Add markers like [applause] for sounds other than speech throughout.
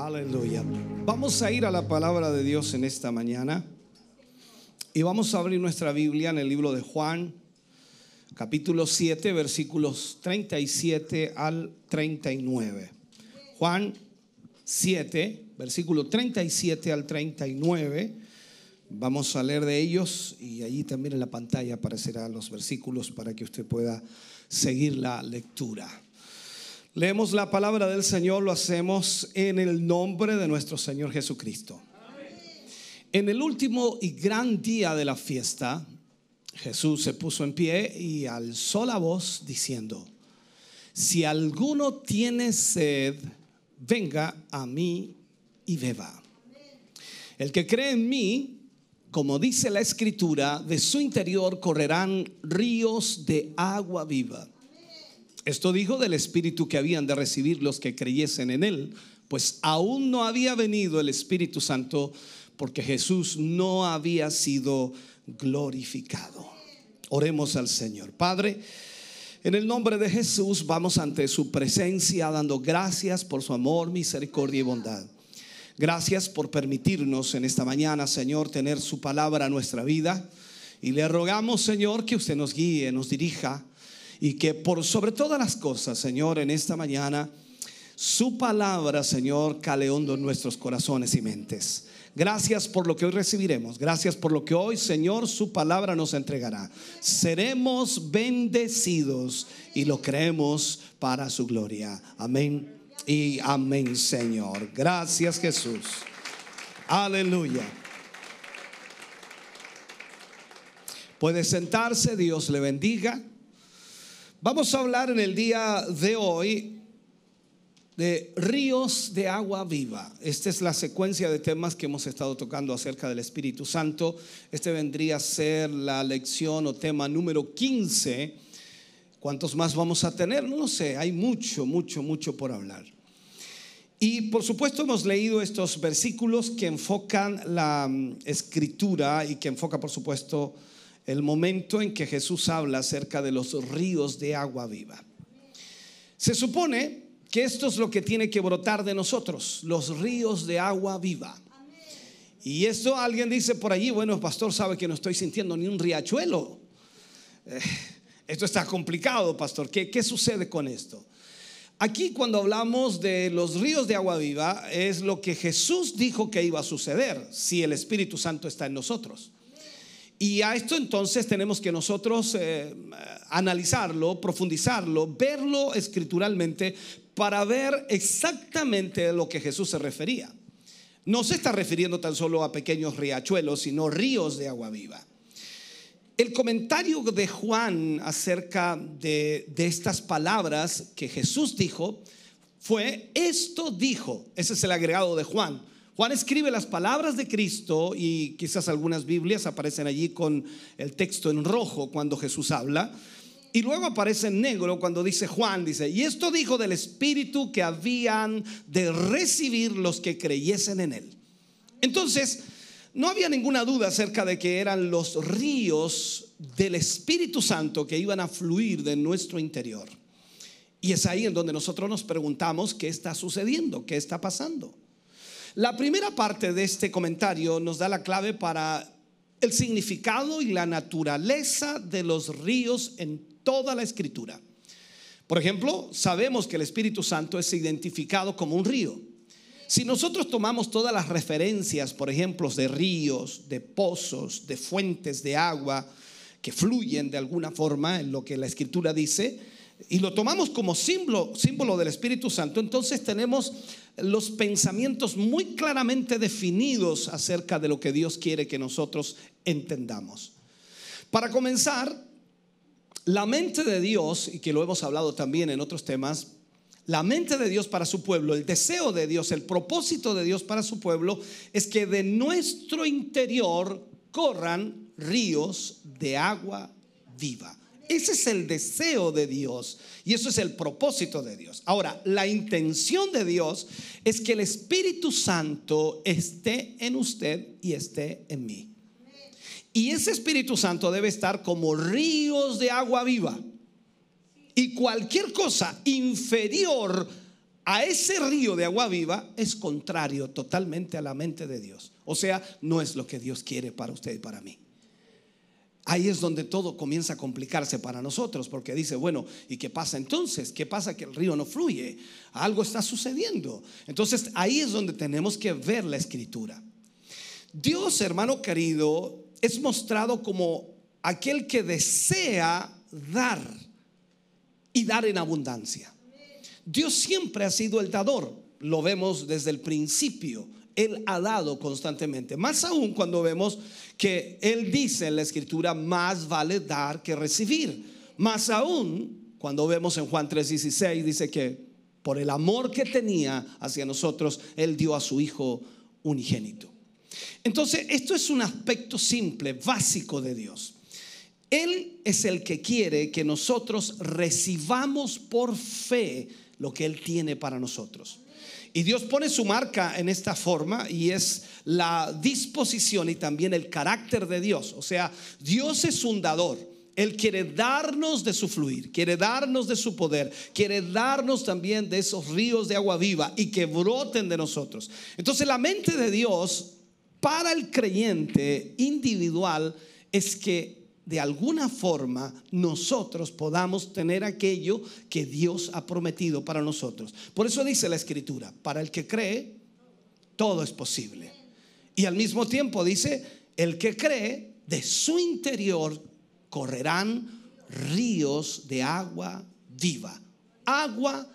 Aleluya. Vamos a ir a la palabra de Dios en esta mañana y vamos a abrir nuestra Biblia en el libro de Juan, capítulo 7, versículos 37 al 39. Juan 7, versículo 37 al 39. Vamos a leer de ellos y allí también en la pantalla aparecerán los versículos para que usted pueda seguir la lectura. Leemos la palabra del Señor, lo hacemos en el nombre de nuestro Señor Jesucristo. En el último y gran día de la fiesta, Jesús se puso en pie y alzó la voz diciendo, si alguno tiene sed, venga a mí y beba. El que cree en mí, como dice la escritura, de su interior correrán ríos de agua viva. Esto dijo del Espíritu que habían de recibir los que creyesen en Él, pues aún no había venido el Espíritu Santo porque Jesús no había sido glorificado. Oremos al Señor. Padre, en el nombre de Jesús vamos ante su presencia dando gracias por su amor, misericordia y bondad. Gracias por permitirnos en esta mañana, Señor, tener su palabra a nuestra vida. Y le rogamos, Señor, que usted nos guíe, nos dirija y que por sobre todas las cosas, Señor, en esta mañana, su palabra, Señor, cale hondo en nuestros corazones y mentes. Gracias por lo que hoy recibiremos. Gracias por lo que hoy, Señor, su palabra nos entregará. Seremos bendecidos y lo creemos para su gloria. Amén y amén, Señor. Gracias, Jesús. Aleluya. Puede sentarse, Dios le bendiga. Vamos a hablar en el día de hoy de ríos de agua viva. Esta es la secuencia de temas que hemos estado tocando acerca del Espíritu Santo. Este vendría a ser la lección o tema número 15. ¿Cuántos más vamos a tener? No lo sé, hay mucho, mucho, mucho por hablar. Y por supuesto hemos leído estos versículos que enfocan la mm, escritura y que enfoca por supuesto el momento en que Jesús habla acerca de los ríos de agua viva. Se supone que esto es lo que tiene que brotar de nosotros, los ríos de agua viva. Y esto alguien dice por allí, bueno, pastor sabe que no estoy sintiendo ni un riachuelo. Eh, esto está complicado, pastor. ¿Qué, ¿Qué sucede con esto? Aquí cuando hablamos de los ríos de agua viva es lo que Jesús dijo que iba a suceder si el Espíritu Santo está en nosotros. Y a esto entonces tenemos que nosotros eh, analizarlo, profundizarlo, verlo escrituralmente para ver exactamente a lo que Jesús se refería. No se está refiriendo tan solo a pequeños riachuelos, sino ríos de agua viva. El comentario de Juan acerca de, de estas palabras que Jesús dijo fue, esto dijo, ese es el agregado de Juan, Juan escribe las palabras de Cristo y quizás algunas Biblias aparecen allí con el texto en rojo cuando Jesús habla. Y luego aparece en negro cuando dice Juan, dice, y esto dijo del Espíritu que habían de recibir los que creyesen en él. Entonces, no había ninguna duda acerca de que eran los ríos del Espíritu Santo que iban a fluir de nuestro interior. Y es ahí en donde nosotros nos preguntamos qué está sucediendo, qué está pasando. La primera parte de este comentario nos da la clave para el significado y la naturaleza de los ríos en toda la escritura. Por ejemplo, sabemos que el Espíritu Santo es identificado como un río. Si nosotros tomamos todas las referencias, por ejemplo, de ríos, de pozos, de fuentes de agua que fluyen de alguna forma en lo que la escritura dice, y lo tomamos como símbolo, símbolo del Espíritu Santo, entonces tenemos los pensamientos muy claramente definidos acerca de lo que Dios quiere que nosotros entendamos. Para comenzar, la mente de Dios, y que lo hemos hablado también en otros temas, la mente de Dios para su pueblo, el deseo de Dios, el propósito de Dios para su pueblo es que de nuestro interior corran ríos de agua viva. Ese es el deseo de Dios y eso es el propósito de Dios. Ahora, la intención de Dios es que el Espíritu Santo esté en usted y esté en mí. Y ese Espíritu Santo debe estar como ríos de agua viva. Y cualquier cosa inferior a ese río de agua viva es contrario totalmente a la mente de Dios. O sea, no es lo que Dios quiere para usted y para mí. Ahí es donde todo comienza a complicarse para nosotros, porque dice, bueno, ¿y qué pasa entonces? ¿Qué pasa que el río no fluye? Algo está sucediendo. Entonces ahí es donde tenemos que ver la escritura. Dios, hermano querido, es mostrado como aquel que desea dar y dar en abundancia. Dios siempre ha sido el dador, lo vemos desde el principio. Él ha dado constantemente. Más aún cuando vemos que Él dice en la escritura, más vale dar que recibir. Más aún cuando vemos en Juan 3:16, dice que por el amor que tenía hacia nosotros, Él dio a su Hijo unigénito. Entonces, esto es un aspecto simple, básico de Dios. Él es el que quiere que nosotros recibamos por fe lo que Él tiene para nosotros. Y Dios pone su marca en esta forma y es la disposición y también el carácter de Dios. O sea, Dios es un dador. Él quiere darnos de su fluir, quiere darnos de su poder, quiere darnos también de esos ríos de agua viva y que broten de nosotros. Entonces la mente de Dios para el creyente individual es que de alguna forma nosotros podamos tener aquello que Dios ha prometido para nosotros. Por eso dice la escritura, para el que cree, todo es posible. Y al mismo tiempo dice, el que cree, de su interior correrán ríos de agua viva. Agua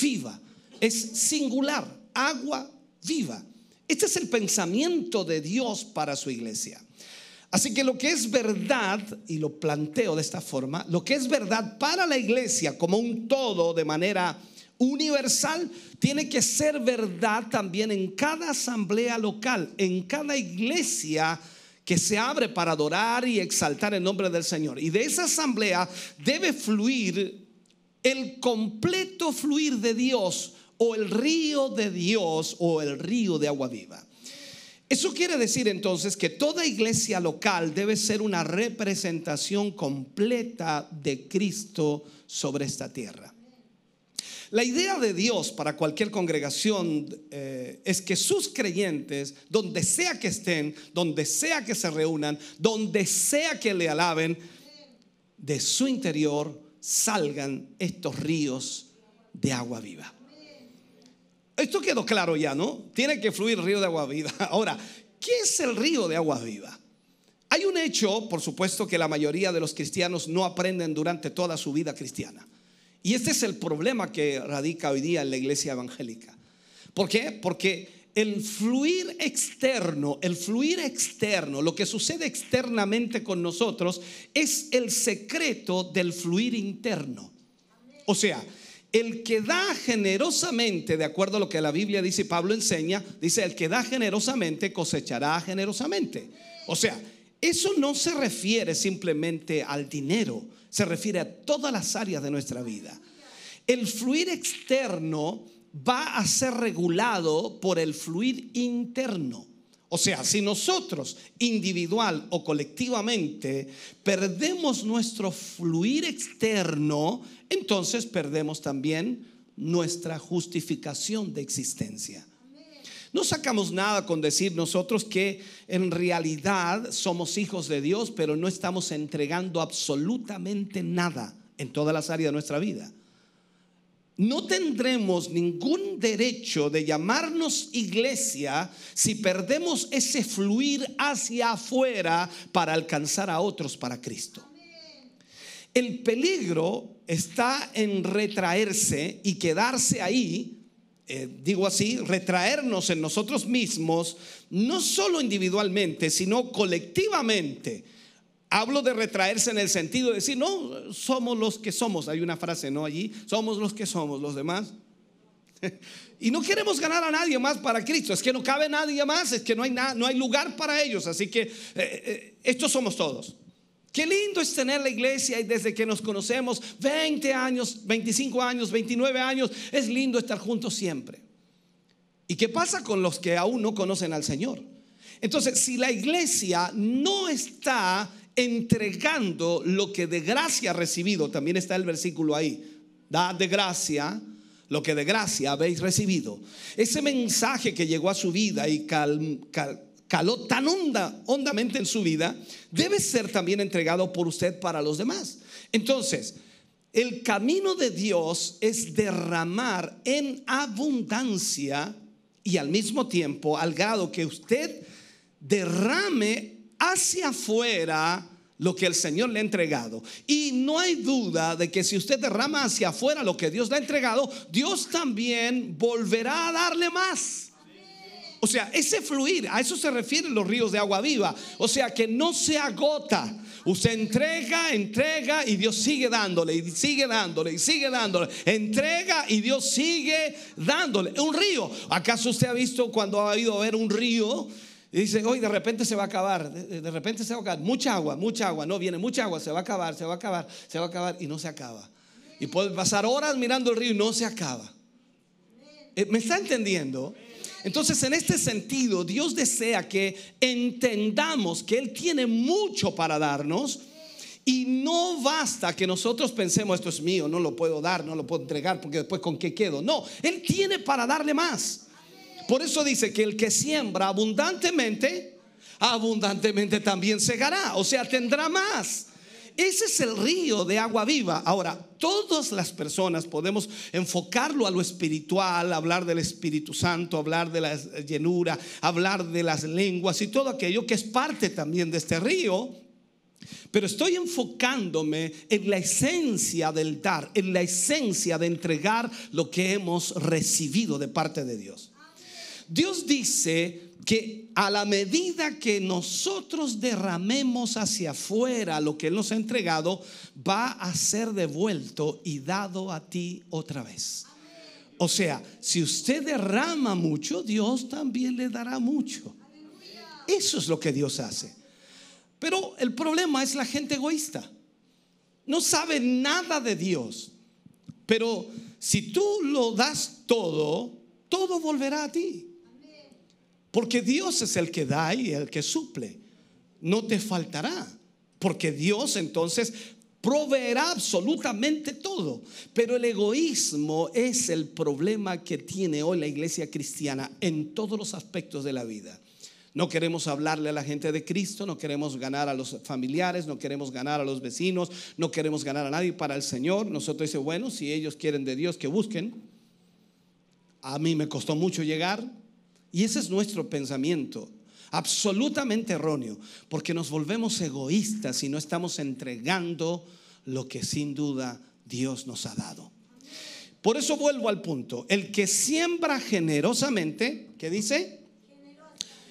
viva. Es singular, agua viva. Este es el pensamiento de Dios para su iglesia. Así que lo que es verdad, y lo planteo de esta forma, lo que es verdad para la iglesia como un todo de manera universal, tiene que ser verdad también en cada asamblea local, en cada iglesia que se abre para adorar y exaltar el nombre del Señor. Y de esa asamblea debe fluir el completo fluir de Dios o el río de Dios o el río de agua viva. Eso quiere decir entonces que toda iglesia local debe ser una representación completa de Cristo sobre esta tierra. La idea de Dios para cualquier congregación eh, es que sus creyentes, donde sea que estén, donde sea que se reúnan, donde sea que le alaben, de su interior salgan estos ríos de agua viva. Esto quedó claro ya, ¿no? Tiene que fluir río de agua viva. [laughs] Ahora, ¿qué es el río de agua viva? Hay un hecho, por supuesto, que la mayoría de los cristianos no aprenden durante toda su vida cristiana. Y este es el problema que radica hoy día en la iglesia evangélica. ¿Por qué? Porque el fluir externo, el fluir externo, lo que sucede externamente con nosotros, es el secreto del fluir interno. O sea, el que da generosamente, de acuerdo a lo que la Biblia dice y Pablo enseña, dice, el que da generosamente cosechará generosamente. O sea, eso no se refiere simplemente al dinero, se refiere a todas las áreas de nuestra vida. El fluir externo va a ser regulado por el fluir interno. O sea, si nosotros individual o colectivamente perdemos nuestro fluir externo, entonces perdemos también nuestra justificación de existencia. No sacamos nada con decir nosotros que en realidad somos hijos de Dios, pero no estamos entregando absolutamente nada en todas las áreas de nuestra vida no tendremos ningún derecho de llamarnos iglesia si perdemos ese fluir hacia afuera para alcanzar a otros para Cristo. El peligro está en retraerse y quedarse ahí, eh, digo así, retraernos en nosotros mismos, no solo individualmente, sino colectivamente Hablo de retraerse en el sentido de decir, no, somos los que somos. Hay una frase, ¿no? Allí, somos los que somos, los demás, [laughs] Y no queremos ganar a nadie más para Cristo. Es que no cabe nadie más, es que no hay, no hay lugar para ellos. Así que eh, eh, estos somos todos. Qué lindo es tener la iglesia y desde que nos conocemos, 20 años, 25 años, 29 años, es lindo estar juntos siempre. ¿Y qué pasa con los que aún no conocen al Señor? Entonces, si la iglesia no está entregando lo que de gracia ha recibido, también está el versículo ahí, da de gracia lo que de gracia habéis recibido. Ese mensaje que llegó a su vida y caló tan honda, hondamente en su vida, debe ser también entregado por usted para los demás. Entonces, el camino de Dios es derramar en abundancia y al mismo tiempo al grado que usted derrame hacia afuera lo que el Señor le ha entregado. Y no hay duda de que si usted derrama hacia afuera lo que Dios le ha entregado, Dios también volverá a darle más. O sea, ese fluir, a eso se refieren los ríos de agua viva. O sea, que no se agota. Usted entrega, entrega y Dios sigue dándole y sigue dándole y sigue dándole. Entrega y Dios sigue dándole. Un río. ¿Acaso usted ha visto cuando ha ido a ver un río? Y dice, hoy de repente se va a acabar, de, repente se va a acabar, mucha agua, mucha agua, no viene mucha agua, se va a acabar, se va a acabar, se va a acabar y no se acaba. Y puede pasar horas mirando el río y no se acaba. Eh, ¿Me está entendiendo? Entonces, en este sentido, Dios desea que entendamos que Él tiene mucho para darnos. Y no basta que nosotros pensemos, esto es mío, no lo puedo dar, no lo puedo entregar, porque después con qué quedo. No, Él tiene para darle más. Por eso dice que el que siembra abundantemente, abundantemente también segará, o sea, tendrá más. Ese es el río de agua viva. Ahora, todas las personas podemos enfocarlo a lo espiritual, hablar del Espíritu Santo, hablar de la llenura, hablar de las lenguas y todo aquello que es parte también de este río. Pero estoy enfocándome en la esencia del dar, en la esencia de entregar lo que hemos recibido de parte de Dios. Dios dice que a la medida que nosotros derramemos hacia afuera lo que Él nos ha entregado, va a ser devuelto y dado a ti otra vez. O sea, si usted derrama mucho, Dios también le dará mucho. Eso es lo que Dios hace. Pero el problema es la gente egoísta. No sabe nada de Dios. Pero si tú lo das todo, todo volverá a ti. Porque Dios es el que da y el que suple. No te faltará. Porque Dios entonces proveerá absolutamente todo. Pero el egoísmo es el problema que tiene hoy la iglesia cristiana en todos los aspectos de la vida. No queremos hablarle a la gente de Cristo, no queremos ganar a los familiares, no queremos ganar a los vecinos, no queremos ganar a nadie para el Señor. Nosotros dice, bueno, si ellos quieren de Dios, que busquen. A mí me costó mucho llegar, y ese es nuestro pensamiento, absolutamente erróneo, porque nos volvemos egoístas y no estamos entregando lo que sin duda Dios nos ha dado. Por eso vuelvo al punto, el que siembra generosamente, ¿qué dice?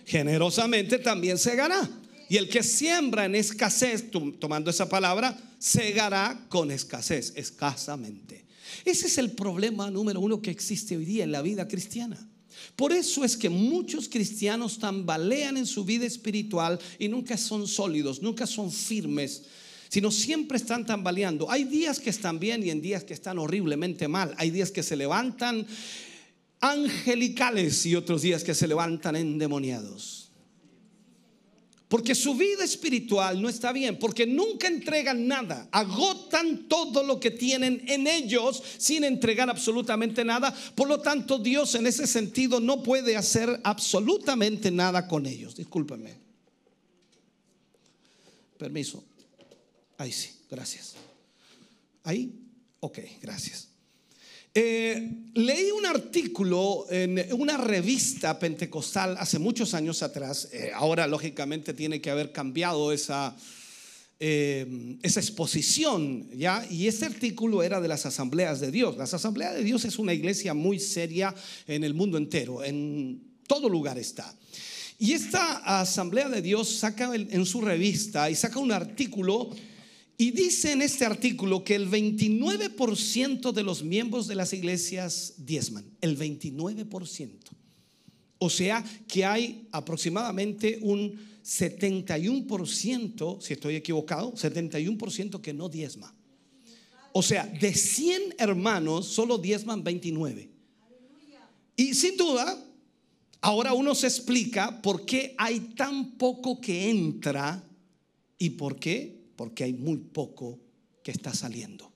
Generosamente también segará. Y el que siembra en escasez, tomando esa palabra, segará con escasez, escasamente. Ese es el problema número uno que existe hoy día en la vida cristiana. Por eso es que muchos cristianos tambalean en su vida espiritual y nunca son sólidos, nunca son firmes, sino siempre están tambaleando. Hay días que están bien y en días que están horriblemente mal. Hay días que se levantan angelicales y otros días que se levantan endemoniados. Porque su vida espiritual no está bien, porque nunca entregan nada, agotan todo lo que tienen en ellos sin entregar absolutamente nada. Por lo tanto, Dios en ese sentido no puede hacer absolutamente nada con ellos. Discúlpenme. Permiso. Ahí sí, gracias. Ahí, ok, gracias. Eh, leí un artículo en una revista pentecostal hace muchos años atrás. Eh, ahora, lógicamente, tiene que haber cambiado esa, eh, esa exposición, ¿ya? Y ese artículo era de las asambleas de Dios. Las asambleas de Dios es una iglesia muy seria en el mundo entero, en todo lugar está. Y esta asamblea de Dios saca en su revista y saca un artículo Y dice en este artículo que el 29% de los miembros de las iglesias diezman, el 29%. O sea que hay aproximadamente un 71%, si estoy equivocado, 71% que no diezma. O sea, de 100 hermanos, solo diezman 29. Y sin duda, ahora uno se explica por qué hay tan poco que entra y por qué porque hay muy poco que está saliendo.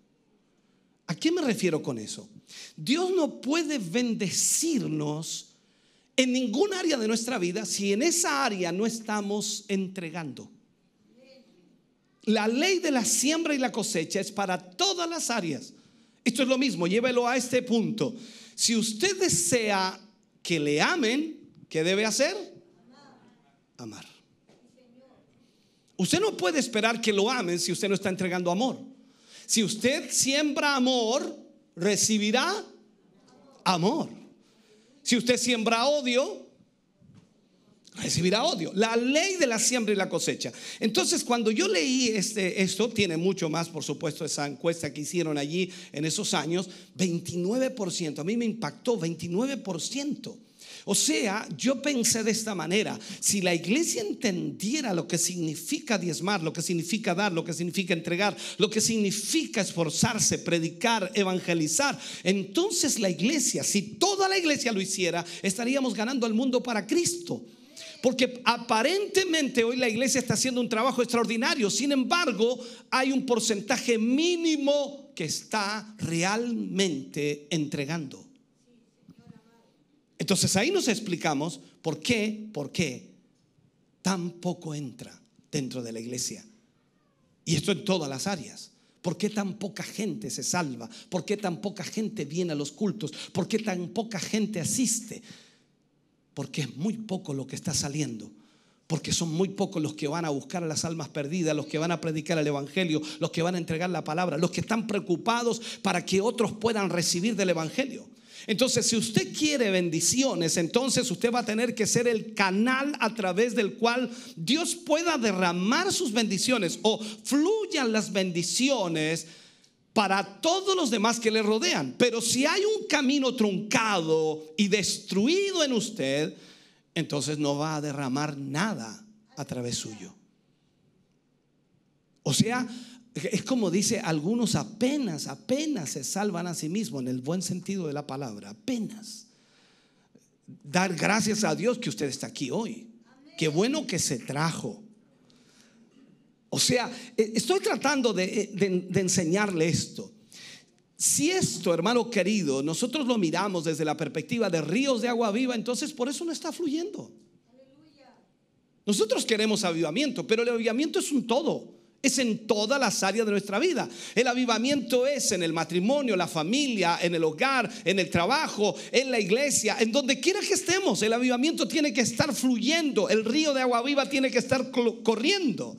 ¿A qué me refiero con eso? Dios no puede bendecirnos en ningún área de nuestra vida si en esa área no estamos entregando. La ley de la siembra y la cosecha es para todas las áreas. Esto es lo mismo, llévelo a este punto. Si usted desea que le amen, ¿qué debe hacer? Amar. Usted no puede esperar que lo amen si usted no está entregando amor. Si usted siembra amor, recibirá amor. Si usted siembra odio, recibirá odio. La ley de la siembra y la cosecha. Entonces, cuando yo leí este, esto, tiene mucho más, por supuesto, esa encuesta que hicieron allí en esos años, 29%. A mí me impactó 29%. O sea, yo pensé de esta manera, si la iglesia entendiera lo que significa diezmar, lo que significa dar, lo que significa entregar, lo que significa esforzarse, predicar, evangelizar, entonces la iglesia, si toda la iglesia lo hiciera, estaríamos ganando al mundo para Cristo. Porque aparentemente hoy la iglesia está haciendo un trabajo extraordinario. Sin embargo, hay un porcentaje mínimo que está realmente entregando. Entonces ahí nos explicamos por qué, por qué tan poco entra dentro de la iglesia. Y esto en todas las áreas. ¿Por qué tan poca gente se salva? ¿Por qué tan poca gente viene a los cultos? ¿Por qué tan poca gente asiste? Porque es muy poco lo que está saliendo. Porque son muy pocos los que van a buscar a las almas perdidas, los que van a predicar el Evangelio, los que van a entregar la palabra, los que están preocupados para que otros puedan recibir del Evangelio. Entonces, si usted quiere bendiciones, entonces usted va a tener que ser el canal a través del cual Dios pueda derramar sus bendiciones o fluyan las bendiciones para todos los demás que le rodean. Pero si hay un camino truncado y destruido en usted, entonces no va a derramar nada a través suyo. O sea, es como dice, algunos apenas, apenas se salvan a sí mismos en el buen sentido de la palabra, apenas. Dar gracias a Dios que usted está aquí hoy. Qué bueno que se trajo. O sea, eh, estoy tratando de, eh, de enseñarle esto. Si esto, hermano querido, nosotros lo miramos desde la perspectiva de ríos de agua viva, entonces por eso no está fluyendo. Nosotros queremos avivamiento, pero el avivamiento es un todo. Es en todas las áreas de nuestra vida. El avivamiento es en el matrimonio, la familia, en el hogar, en el trabajo, en la iglesia, en donde quiera que estemos. El avivamiento tiene que estar fluyendo. El río de agua viva tiene que estar corriendo.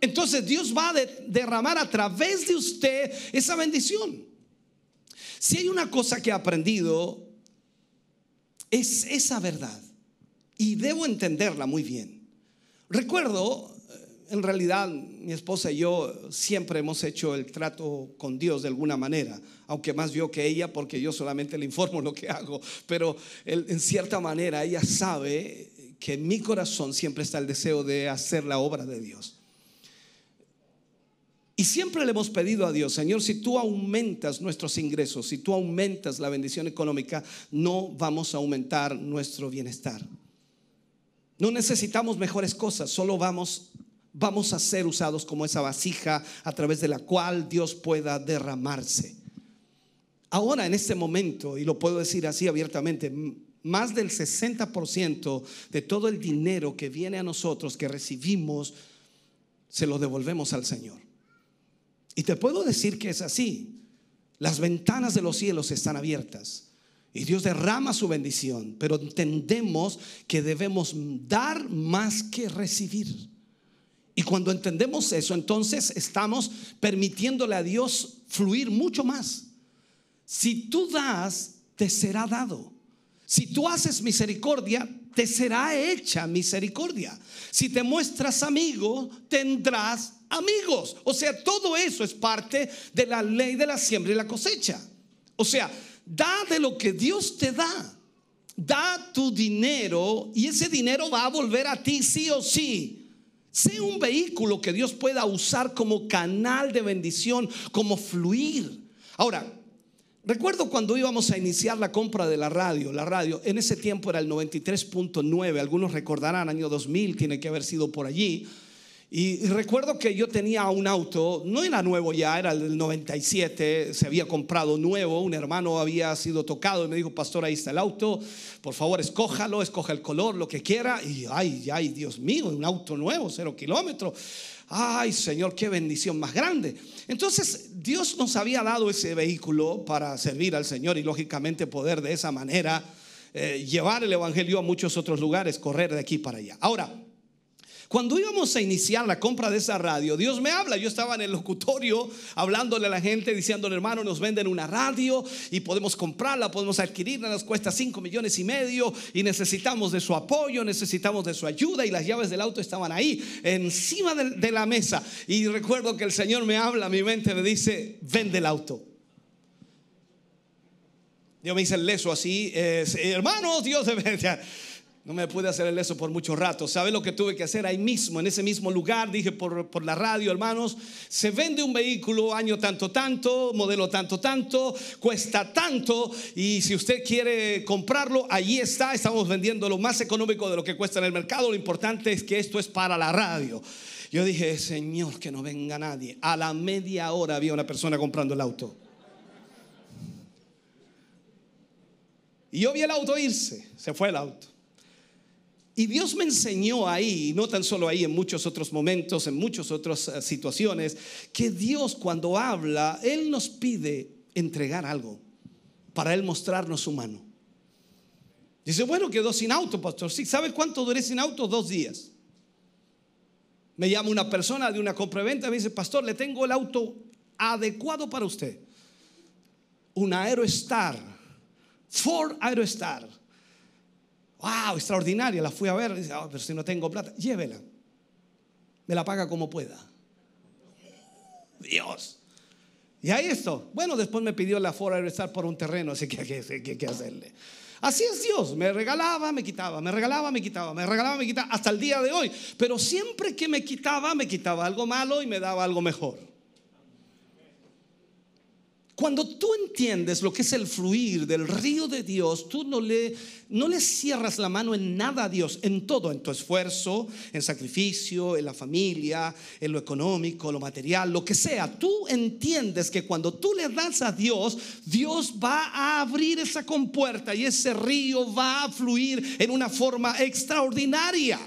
Entonces Dios va a derramar a través de usted esa bendición. Si hay una cosa que he aprendido, es esa verdad. Y debo entenderla muy bien. Recuerdo en realidad mi esposa y yo siempre hemos hecho el trato con Dios de alguna manera, aunque más yo que ella porque yo solamente le informo lo que hago, pero en cierta manera ella sabe que en mi corazón siempre está el deseo de hacer la obra de Dios. Y siempre le hemos pedido a Dios, Señor, si tú aumentas nuestros ingresos, si tú aumentas la bendición económica, no vamos a aumentar nuestro bienestar. No necesitamos mejores cosas, solo vamos vamos a ser usados como esa vasija a través de la cual Dios pueda derramarse. Ahora, en este momento, y lo puedo decir así abiertamente, más del 60% de todo el dinero que viene a nosotros, que recibimos, se lo devolvemos al Señor. Y te puedo decir que es así. Las ventanas de los cielos están abiertas. Y Dios derrama su bendición, pero entendemos que debemos dar más que recibir. Y cuando entendemos eso, entonces estamos permitiéndole a Dios fluir mucho más. Si tú das, te será dado. Si tú haces misericordia, te será hecha misericordia. Si te muestras amigo, tendrás amigos. O sea, todo eso es parte de la ley de la siembra y la cosecha. O sea, da de lo que Dios te da. Da tu dinero y ese dinero va a volver a ti sí o sí. Sé un vehículo que Dios pueda usar como canal de bendición, como fluir. Ahora, recuerdo cuando íbamos a iniciar la compra de la radio, la radio en ese tiempo era el 93.9, algunos recordarán, año 2000, tiene que haber sido por allí. Y, recuerdo que yo tenía un auto, no era nuevo ya, era del 97, se había comprado nuevo, un hermano había sido tocado y me dijo, pastor, ahí está el auto, por favor escójalo, escoja el color, lo que quiera. Y ay, ay, Dios mío, un auto nuevo, cero kilómetros. Ay, Señor, qué bendición más grande. Entonces, Dios nos había dado ese vehículo para servir al Señor y lógicamente poder de esa manera eh, llevar el Evangelio a muchos otros lugares, correr de aquí para allá. Ahora, cuando íbamos a iniciar la compra de esa radio, Dios me habla. Yo estaba en el locutorio hablándole a la gente, diciéndole, hermano, nos venden una radio y podemos comprarla, podemos adquirirla, nos cuesta 5 millones y medio y necesitamos de su apoyo, necesitamos de su ayuda y las llaves del auto estaban ahí, encima de, la mesa. Y recuerdo que el Señor me habla, mi mente me dice, vende el auto. Yo me hice el leso así, hermanos, Dios no me pude hacer el eso por mucho rato. ¿Sabe lo que tuve que hacer ahí mismo, en ese mismo lugar? Dije por, por, la radio, hermanos, se vende un vehículo año tanto, tanto, modelo tanto, tanto, cuesta tanto. Y si usted quiere comprarlo, allí está. Estamos vendiendo lo más económico de lo que cuesta en el mercado. Lo importante es que esto es para la radio. Yo dije, Señor, que no venga nadie. A la media hora había una persona comprando el auto. Y yo vi el auto irse, se fue el auto. Y Dios me enseñó ahí, no tan solo ahí, en muchos otros momentos, en muchas otras eh, situaciones, que Dios cuando habla, Él nos pide entregar algo para Él mostrarnos su mano. Dice, bueno, quedó sin auto, pastor. Sí, ¿sabe cuánto duré sin auto? Dos días. Me llama una persona de una compraventa y me dice, pastor, le tengo el auto adecuado para usted. Un Aerostar, Ford Aerostar wow, extraordinaria, la fui a ver, dice, oh, pero si no tengo plata, llévela, me la paga como pueda. Dios. Y ahí esto. Bueno, después me pidió la Ford estar por un terreno, así que hay que, hacerle. Así es Dios, me regalaba, me quitaba, me regalaba, me quitaba, me regalaba, me quitaba, hasta el día de hoy. Pero siempre que me quitaba, me quitaba algo malo y me daba algo mejor. Cuando tú entiendes lo que es el fluir del río de Dios, tú no le, no le cierras la mano en nada a Dios, en todo, en tu esfuerzo, en sacrificio, en la familia, en lo económico, lo material, lo que sea. Tú entiendes que cuando tú le das a Dios, Dios va a abrir esa compuerta y ese río va a fluir en una forma extraordinaria.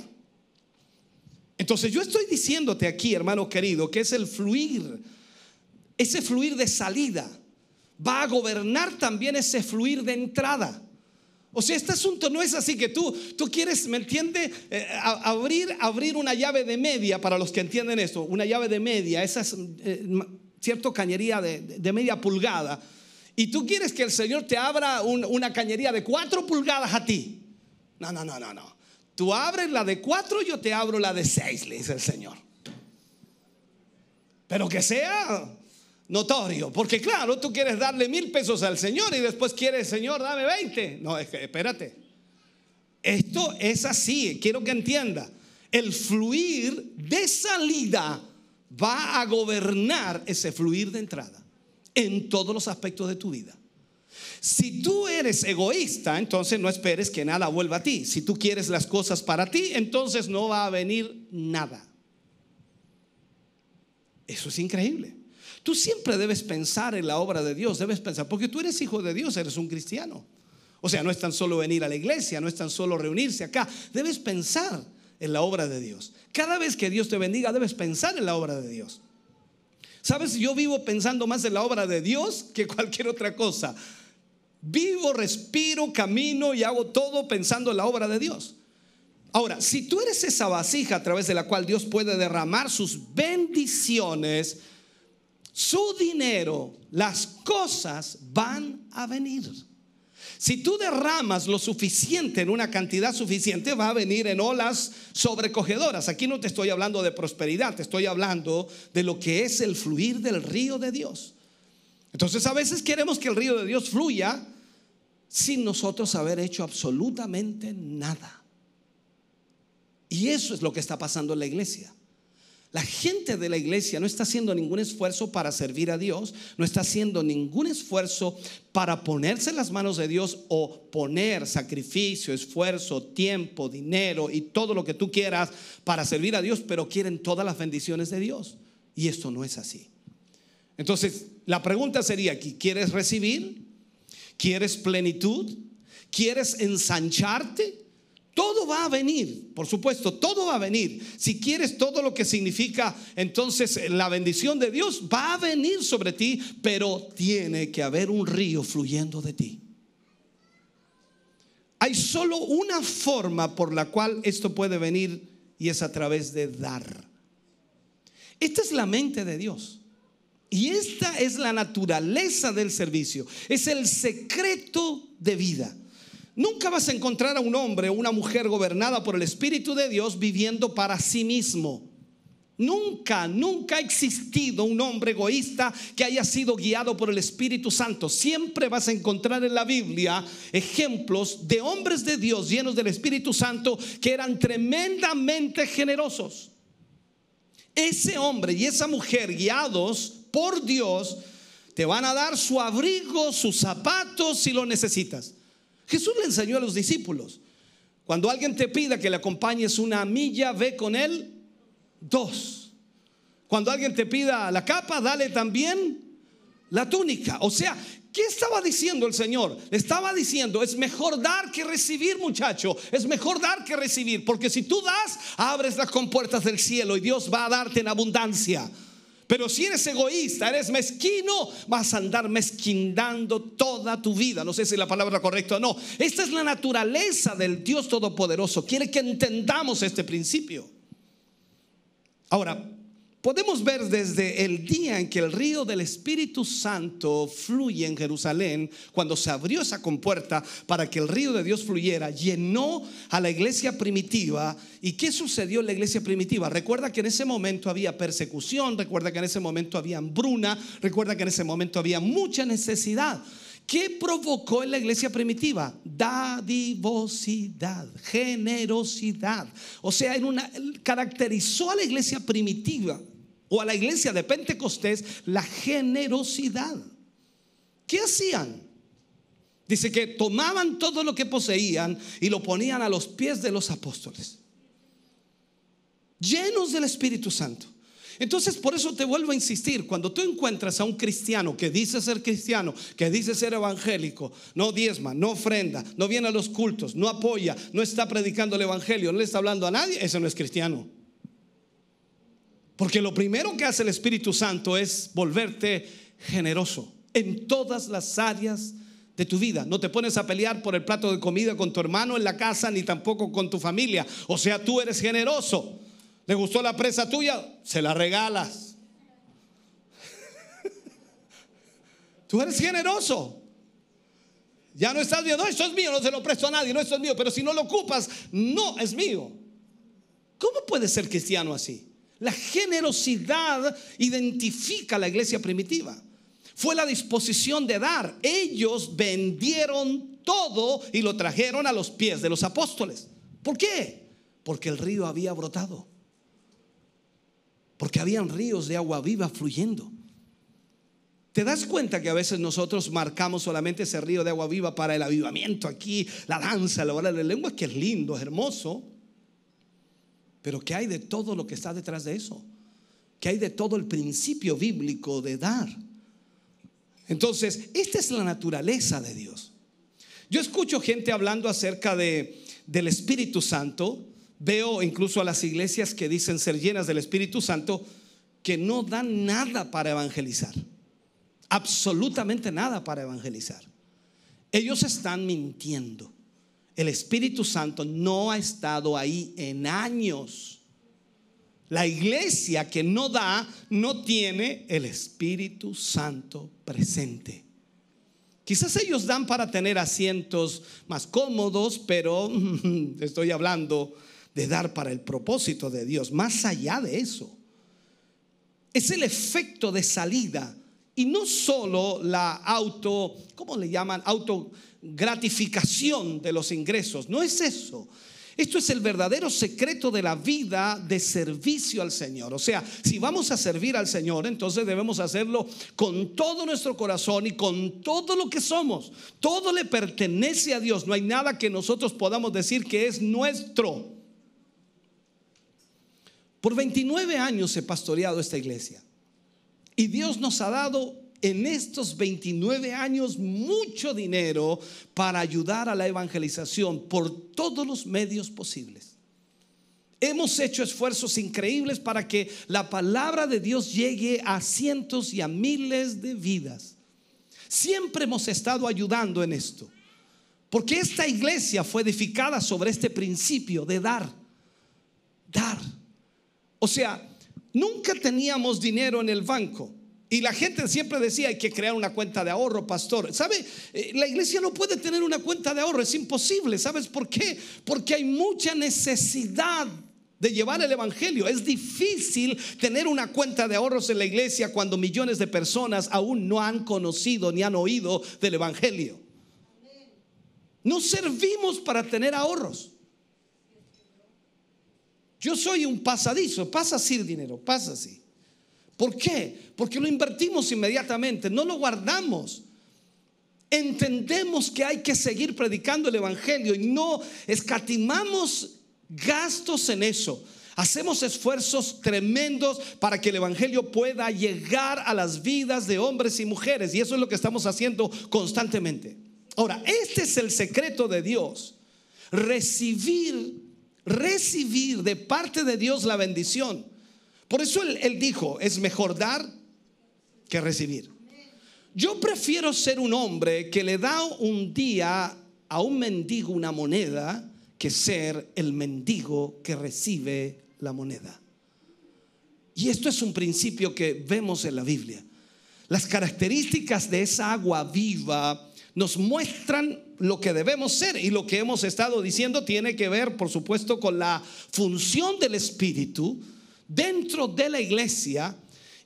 Entonces yo estoy diciéndote aquí, hermano querido, que es el fluir, ese fluir de salida va a gobernar también ese fluir de entrada. O sea, este asunto no es así que tú, tú quieres, ¿me entiende? Eh, abrir, abrir una llave de media, para los que entienden esto, una llave de media, esa es eh, cañería de, media pulgada. Y tú quieres que el Señor te abra una cañería de cuatro pulgadas a ti. No, no, no, no, no. Tú abres la de cuatro, yo te abro la de seis, le dice el Señor. Pero que sea notorio. Porque claro, tú quieres darle mil pesos al Señor y después quieres, Señor, dame 20. No, espérate. Esto es así, quiero que entienda. El fluir de salida va a gobernar ese fluir de entrada en todos los aspectos de tu vida. Si tú eres egoísta, entonces no esperes que nada vuelva a ti. Si tú quieres las cosas para ti, entonces no va a venir nada. Eso es increíble. Tú siempre debes pensar en la obra de Dios, debes pensar, porque tú eres hijo de Dios, eres un cristiano. O sea, no es tan solo venir a la iglesia, no es tan solo reunirse acá, debes pensar en la obra de Dios. Cada vez que Dios te bendiga, debes pensar en la obra de Dios. Sabes, yo vivo pensando más en la obra de Dios que cualquier otra cosa. Vivo, respiro, camino y hago todo pensando en la obra de Dios. Ahora, si tú eres esa vasija a través de la cual Dios puede derramar sus bendiciones, su dinero, las cosas van a venir. Si tú derramas lo suficiente en una cantidad suficiente, va a venir en olas sobrecogedoras. Aquí no te estoy hablando de prosperidad, te estoy hablando de lo que es el fluir del río de Dios. Entonces a veces queremos que el río de Dios fluya sin nosotros haber hecho absolutamente nada. Y eso es lo que está pasando en la iglesia. La gente de la iglesia no está haciendo ningún esfuerzo para servir a Dios, no está haciendo ningún esfuerzo para ponerse en las manos de Dios o poner sacrificio, esfuerzo, tiempo, dinero y todo lo que tú quieras para servir a Dios, pero quieren todas las bendiciones de Dios. Y esto no es así. Entonces, la pregunta sería aquí, ¿quieres recibir? ¿Quieres plenitud? ¿Quieres ensancharte? Todo va a venir, por supuesto, todo va a venir. Si quieres todo lo que significa entonces la bendición de Dios, va a venir sobre ti, pero tiene que haber un río fluyendo de ti. Hay solo una forma por la cual esto puede venir y es a través de dar. Esta es la mente de Dios. Y esta es la naturaleza del servicio. Es el secreto de vida. Nunca vas a encontrar a un hombre o una mujer gobernada por el Espíritu de Dios viviendo para sí mismo. Nunca, nunca ha existido un hombre egoísta que haya sido guiado por el Espíritu Santo. Siempre vas a encontrar en la Biblia ejemplos de hombres de Dios llenos del Espíritu Santo que eran tremendamente generosos. Ese hombre y esa mujer guiados por Dios te van a dar su abrigo, sus zapatos si lo necesitas. Jesús le enseñó a los discípulos, cuando alguien te pida que le acompañes una milla, ve con él dos. Cuando alguien te pida la capa, dale también la túnica. O sea, ¿qué estaba diciendo el Señor? estaba diciendo, es mejor dar que recibir, muchacho. Es mejor dar que recibir, porque si tú das, abres las compuertas del cielo y Dios va a darte en abundancia. Pero si eres egoísta, eres mezquino, vas a andar mezquindando toda tu vida. No sé si la palabra correcta o no. Esta es la naturaleza del Dios Todopoderoso. Quiere que entendamos este principio. Ahora, Podemos ver desde el día en que el río del Espíritu Santo fluye en Jerusalén, cuando se abrió esa compuerta para que el río de Dios fluyera, llenó a la iglesia primitiva. ¿Y qué sucedió en la iglesia primitiva? Recuerda que en ese momento había persecución, recuerda que en ese momento había hambruna, recuerda que en ese momento había mucha necesidad. ¿Qué provocó en la iglesia primitiva? Dadivosidad, generosidad. O sea, en una, caracterizó a la iglesia primitiva o a la iglesia de Pentecostés la generosidad. ¿Qué hacían? Dice que tomaban todo lo que poseían y lo ponían a los pies de los apóstoles, llenos del Espíritu Santo. Entonces, por eso te vuelvo a insistir, cuando tú encuentras a un cristiano que dice ser cristiano, que dice ser evangélico, no diezma, no ofrenda, no viene a los cultos, no apoya, no está predicando el evangelio, no le está hablando a nadie, ese no es cristiano. Porque lo primero que hace el Espíritu Santo es volverte generoso en todas las áreas de tu vida. No te pones a pelear por el plato de comida con tu hermano en la casa ni tampoco con tu familia. O sea, tú eres generoso. ¿Le gustó la presa tuya? Se la regalas. [laughs] tú eres generoso. Ya no estás viendo, no, esto es mío, no se lo presto a nadie, no, esto es mío, pero si no lo ocupas, no es mío. ¿Cómo puede ser cristiano así? La generosidad identifica a la iglesia primitiva. Fue la disposición de dar. Ellos vendieron todo y lo trajeron a los pies de los apóstoles. ¿Por qué? Porque el río había brotado. Porque habían ríos de agua viva fluyendo. ¿Te das cuenta que a veces nosotros marcamos solamente ese río de agua viva para el avivamiento aquí, la danza, la hora de la lengua, que es lindo, es hermoso? Pero ¿qué hay de todo lo que está detrás de eso? ¿Qué hay de todo el principio bíblico de dar? Entonces, esta es la naturaleza de Dios. Yo escucho gente hablando acerca de, del Espíritu Santo. Veo incluso a las iglesias que dicen ser llenas del Espíritu Santo que no dan nada para evangelizar. Absolutamente nada para evangelizar. Ellos están mintiendo. El Espíritu Santo no ha estado ahí en años. La iglesia que no da no tiene el Espíritu Santo presente. Quizás ellos dan para tener asientos más cómodos, pero [laughs] estoy hablando de dar para el propósito de Dios, más allá de eso. Es el efecto de salida y no solo la auto, ¿cómo le llaman? Autogratificación de los ingresos, no es eso, esto es el verdadero secreto de la vida de servicio al Señor. O sea, si vamos a servir al Señor, entonces debemos hacerlo con todo nuestro corazón y con todo lo que somos. Todo le pertenece a Dios. No hay nada que nosotros podamos decir que es nuestro. Por 29 años he pastoreado esta iglesia. Y Dios nos ha dado en estos 29 años mucho dinero para ayudar a la evangelización por todos los medios posibles. Hemos hecho esfuerzos increíbles para que la palabra de Dios llegue a cientos y a miles de vidas. Siempre hemos estado ayudando en esto. Porque esta iglesia fue edificada sobre este principio de dar. Dar. O sea, nunca teníamos dinero en el banco. Y la gente siempre decía, hay que crear una cuenta de ahorro, pastor. ¿Sabe? Eh, la iglesia no puede tener una cuenta de ahorro, es imposible. ¿Sabes por qué? Porque hay mucha necesidad de llevar el Evangelio. Es difícil tener una cuenta de ahorros en la iglesia cuando millones de personas aún no han conocido ni han oído del Evangelio. No servimos para tener ahorros. Yo soy un pasadizo, pasa así el dinero, pasa así. ¿Por qué? Porque lo invertimos inmediatamente, no lo guardamos. Entendemos que hay que seguir predicando el Evangelio y no escatimamos gastos en eso. Hacemos esfuerzos tremendos para que el Evangelio pueda llegar a las vidas de hombres y mujeres. Y eso es lo que estamos haciendo constantemente. Ahora, este es el secreto de Dios. Recibir, recibir de parte de Dios la bendición. Por eso él, dijo, es mejor dar que recibir. Yo prefiero ser un hombre que le da un día a un mendigo una moneda que ser el mendigo que recibe la moneda. Y esto es un principio que vemos en la Biblia. Las características de esa agua viva nos muestran lo que debemos ser y lo que hemos estado diciendo tiene que ver, por supuesto, con la función del Espíritu dentro de la iglesia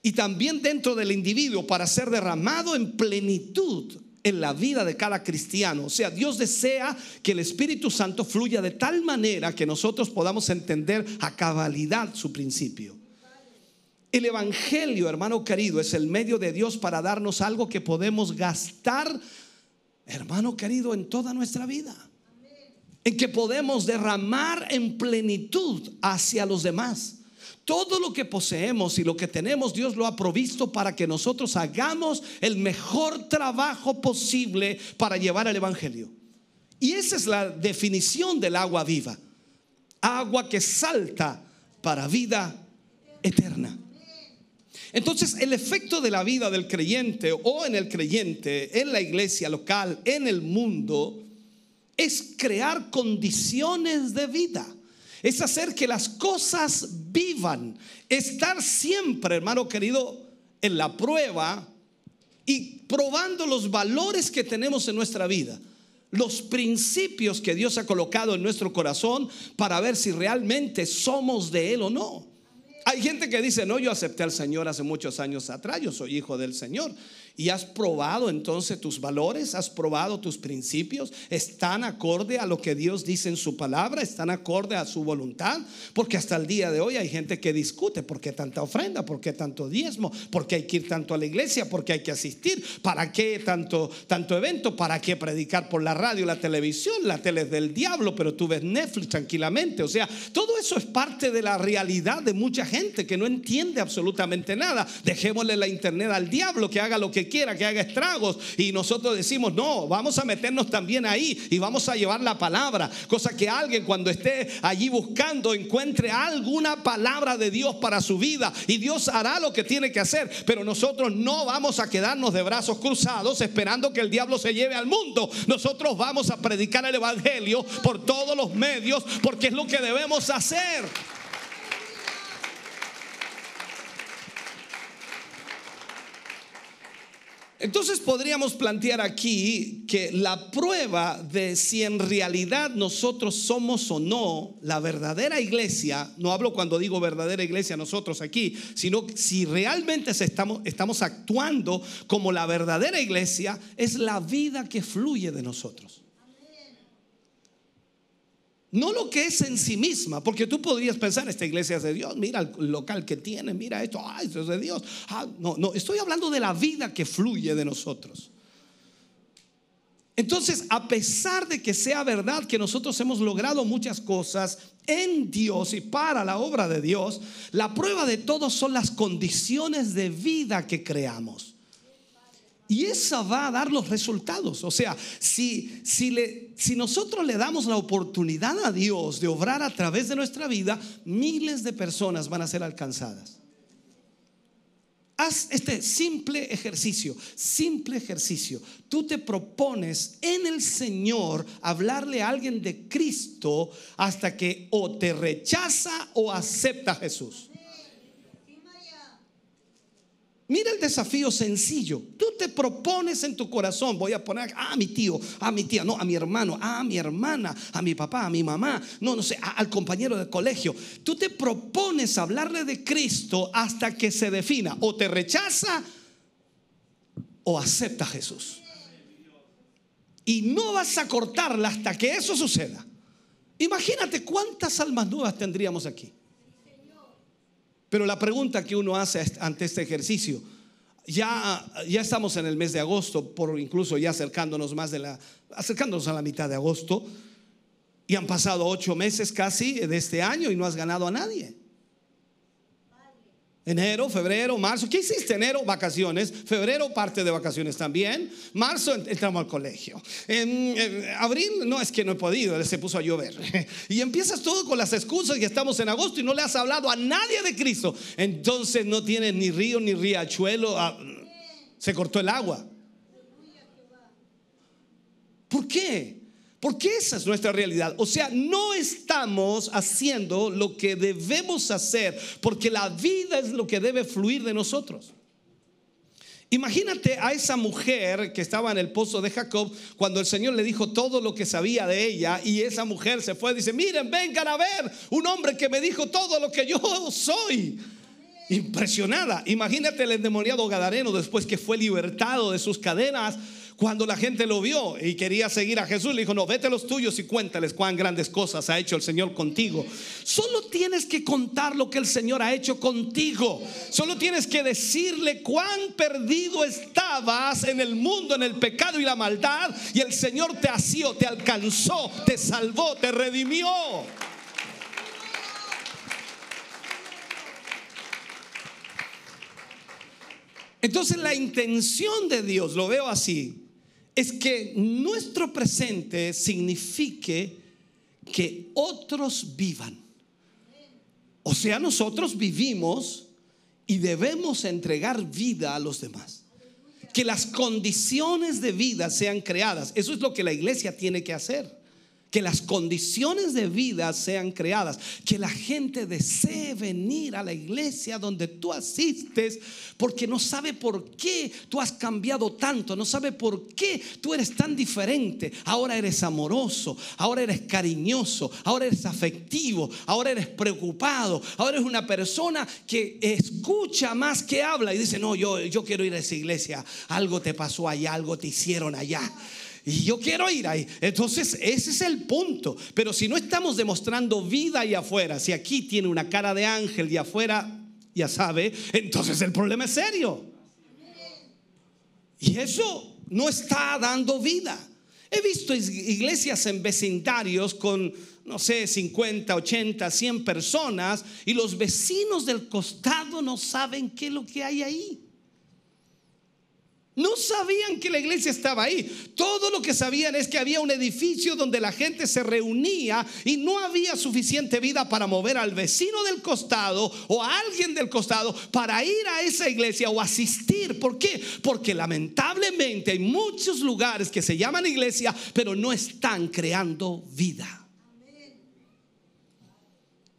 y también dentro del individuo para ser derramado en plenitud en la vida de cada cristiano. O sea, Dios desea que el Espíritu Santo fluya de tal manera que nosotros podamos entender a cabalidad su principio. El Evangelio, hermano querido, es el medio de Dios para darnos algo que podemos gastar, hermano querido, en toda nuestra vida. En que podemos derramar en plenitud hacia los demás. Todo lo que poseemos y lo que tenemos, Dios lo ha provisto para que nosotros hagamos el mejor trabajo posible para llevar el Evangelio. Y esa es la definición del agua viva. Agua que salta para vida eterna. Entonces, el efecto de la vida del creyente o en el creyente, en la iglesia local, en el mundo, es crear condiciones de vida es hacer que las cosas vivan, estar siempre, hermano querido, en la prueba y probando los valores que tenemos en nuestra vida, los principios que Dios ha colocado en nuestro corazón para ver si realmente somos de Él o no. Hay gente que dice, no, yo acepté al Señor hace muchos años atrás, yo soy hijo del Señor. Y has probado entonces tus valores, has probado tus principios, están acorde a lo que Dios dice en su palabra, están acorde a su voluntad, porque hasta el día de hoy hay gente que discute por qué tanta ofrenda, por qué tanto diezmo, por qué hay que ir tanto a la iglesia, por qué hay que asistir, para qué tanto, tanto evento, para qué predicar por la radio, la televisión, la tele del diablo, pero tú ves Netflix tranquilamente. O sea, todo eso es parte de la realidad de mucha gente que no entiende absolutamente nada. Dejémosle la internet al diablo que haga lo que quiera que haga estragos. Y nosotros decimos, no, vamos a meternos también ahí y vamos a llevar la palabra. Cosa que alguien cuando esté allí buscando encuentre alguna palabra de Dios para su vida. Y Dios hará lo que tiene que hacer. Pero nosotros no vamos a quedarnos de brazos cruzados esperando que el diablo se lleve al mundo. Nosotros vamos a predicar el Evangelio por todos los medios porque es lo que debemos hacer. Entonces podríamos plantear aquí que la prueba de si en realidad nosotros somos o no la verdadera iglesia, no hablo cuando digo verdadera iglesia nosotros aquí, sino si realmente estamos, estamos actuando como la verdadera iglesia, es la vida que fluye de nosotros. No lo que es en sí misma, porque tú podrías pensar, esta iglesia es de Dios, mira el local que tiene, mira esto, ah, esto es de Dios. Ah, no, no, estoy hablando de la vida que fluye de nosotros. Entonces, a pesar de que sea verdad que nosotros hemos logrado muchas cosas en Dios y para la obra de Dios, la prueba de todo son las condiciones de vida que creamos. Y esa va a dar los resultados. O sea, si, si, le, si nosotros le damos la oportunidad a Dios de obrar a través de nuestra vida, miles de personas van a ser alcanzadas. Haz este simple ejercicio, simple ejercicio. Tú te propones en el Señor hablarle a alguien de Cristo hasta que o te rechaza o acepta a Jesús. Mira el desafío sencillo. Tú te propones en tu corazón, voy a poner a mi tío, a mi tía, no, a mi hermano, a mi hermana, a mi papá, a mi mamá, no, no sé, al compañero de colegio. Tú te propones hablarle de Cristo hasta que se defina o te rechaza o acepta a Jesús. Y no vas a cortarla hasta que eso suceda. Imagínate cuántas almas nuevas tendríamos aquí. Pero la pregunta que uno hace ante este ejercicio, ya, ya estamos en el mes de agosto, por incluso ya acercándonos más de la, acercándonos a la mitad de agosto, y han pasado ocho meses casi de este año y no has ganado a nadie. Enero, febrero, marzo. ¿Qué hiciste? Enero, vacaciones. Febrero, parte de vacaciones también. Marzo, entramos al colegio. En, abril, no es que no he podido, se puso a llover. [laughs] Y empiezas todo con las excusas y estamos en agosto y no le has hablado a nadie de Cristo. Entonces no tienes ni río ni riachuelo. Ah, se cortó el agua. ¿Por qué? Porque esa es nuestra realidad. O sea, no estamos haciendo lo que debemos hacer, porque la vida es lo que debe fluir de nosotros. Imagínate a esa mujer que estaba en el pozo de Jacob cuando el Señor le dijo todo lo que sabía de ella y esa mujer se fue y dice, miren, vengan a ver un hombre que me dijo todo lo que yo soy. Impresionada. Imagínate el endemoniado Gadareno después que fue libertado de sus cadenas cuando la gente lo vio y quería seguir a Jesús, le dijo, no, vete los tuyos y cuéntales cuán grandes cosas ha hecho el Señor contigo. Solo tienes que contar lo que el Señor ha hecho contigo. Solo tienes que decirle cuán perdido estabas en el mundo, en el pecado y la maldad. Y el Señor te asió, te alcanzó, te salvó, te redimió. Entonces la intención de Dios, lo veo así, es que nuestro presente signifique que otros vivan. O sea, nosotros vivimos y debemos entregar vida a los demás. Que las condiciones de vida sean creadas. Eso es lo que la iglesia tiene que hacer que las condiciones de vida sean creadas, que la gente desee venir a la iglesia donde tú asistes, porque no sabe por qué tú has cambiado tanto, no sabe por qué tú eres tan diferente. Ahora eres amoroso, ahora eres cariñoso, ahora eres afectivo, ahora eres preocupado, ahora eres una persona que escucha más que habla y dice, no, yo, yo quiero ir a esa iglesia, algo te pasó allá, algo te hicieron allá. Y yo quiero ir ahí. Entonces, ese es el punto. Pero si no estamos demostrando vida ahí afuera, si aquí tiene una cara de ángel y afuera, ya sabe, entonces el problema es serio. Y eso no está dando vida. He visto iglesias en vecindarios con, no sé, 50, 80, 100 personas y los vecinos del costado no saben qué es lo que hay ahí. No sabían que la iglesia estaba ahí. Todo lo que sabían es que había un edificio donde la gente se reunía y no había suficiente vida para mover al vecino del costado o a alguien del costado para ir a esa iglesia o asistir. ¿Por qué? Porque lamentablemente hay muchos lugares que se llaman iglesia, pero no están creando vida.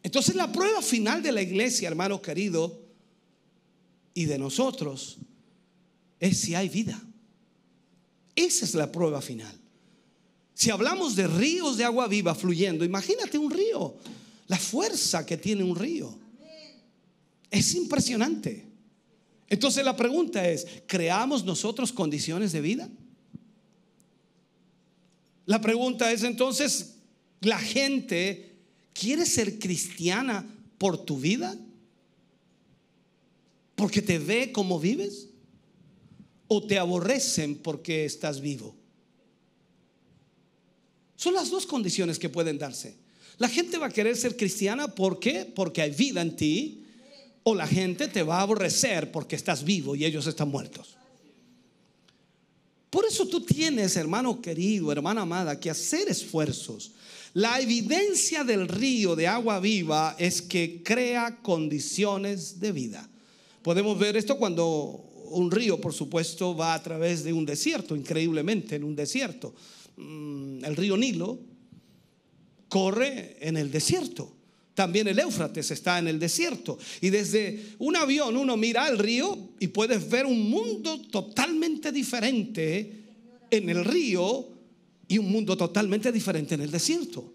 Entonces la prueba final de la iglesia, hermano querido, y de nosotros, es si hay vida. Esa es la prueba final. Si hablamos de ríos de agua viva fluyendo, imagínate un río, la fuerza que tiene un río. Es impresionante. Entonces la pregunta es, ¿creamos nosotros condiciones de vida? La pregunta es entonces, ¿la gente quiere ser cristiana por tu vida? ¿Porque te ve como vives? ¿O te aborrecen porque estás vivo? Son las dos condiciones que pueden darse. La gente va a querer ser cristiana. Porque hay vida en ti. O la gente te va a aborrecer porque estás vivo y ellos están muertos. Por eso tú tienes, hermano querido, hermana amada, que hacer esfuerzos. La evidencia del río de agua viva es que crea condiciones de vida. Podemos ver esto cuando un río, por supuesto, va a través de un desierto, increíblemente en un desierto. Mm, el río Nilo corre en el desierto. También el Éufrates está en el desierto. Y desde un avión uno mira el río y puedes ver un mundo totalmente diferente en el río y un mundo totalmente diferente en el desierto.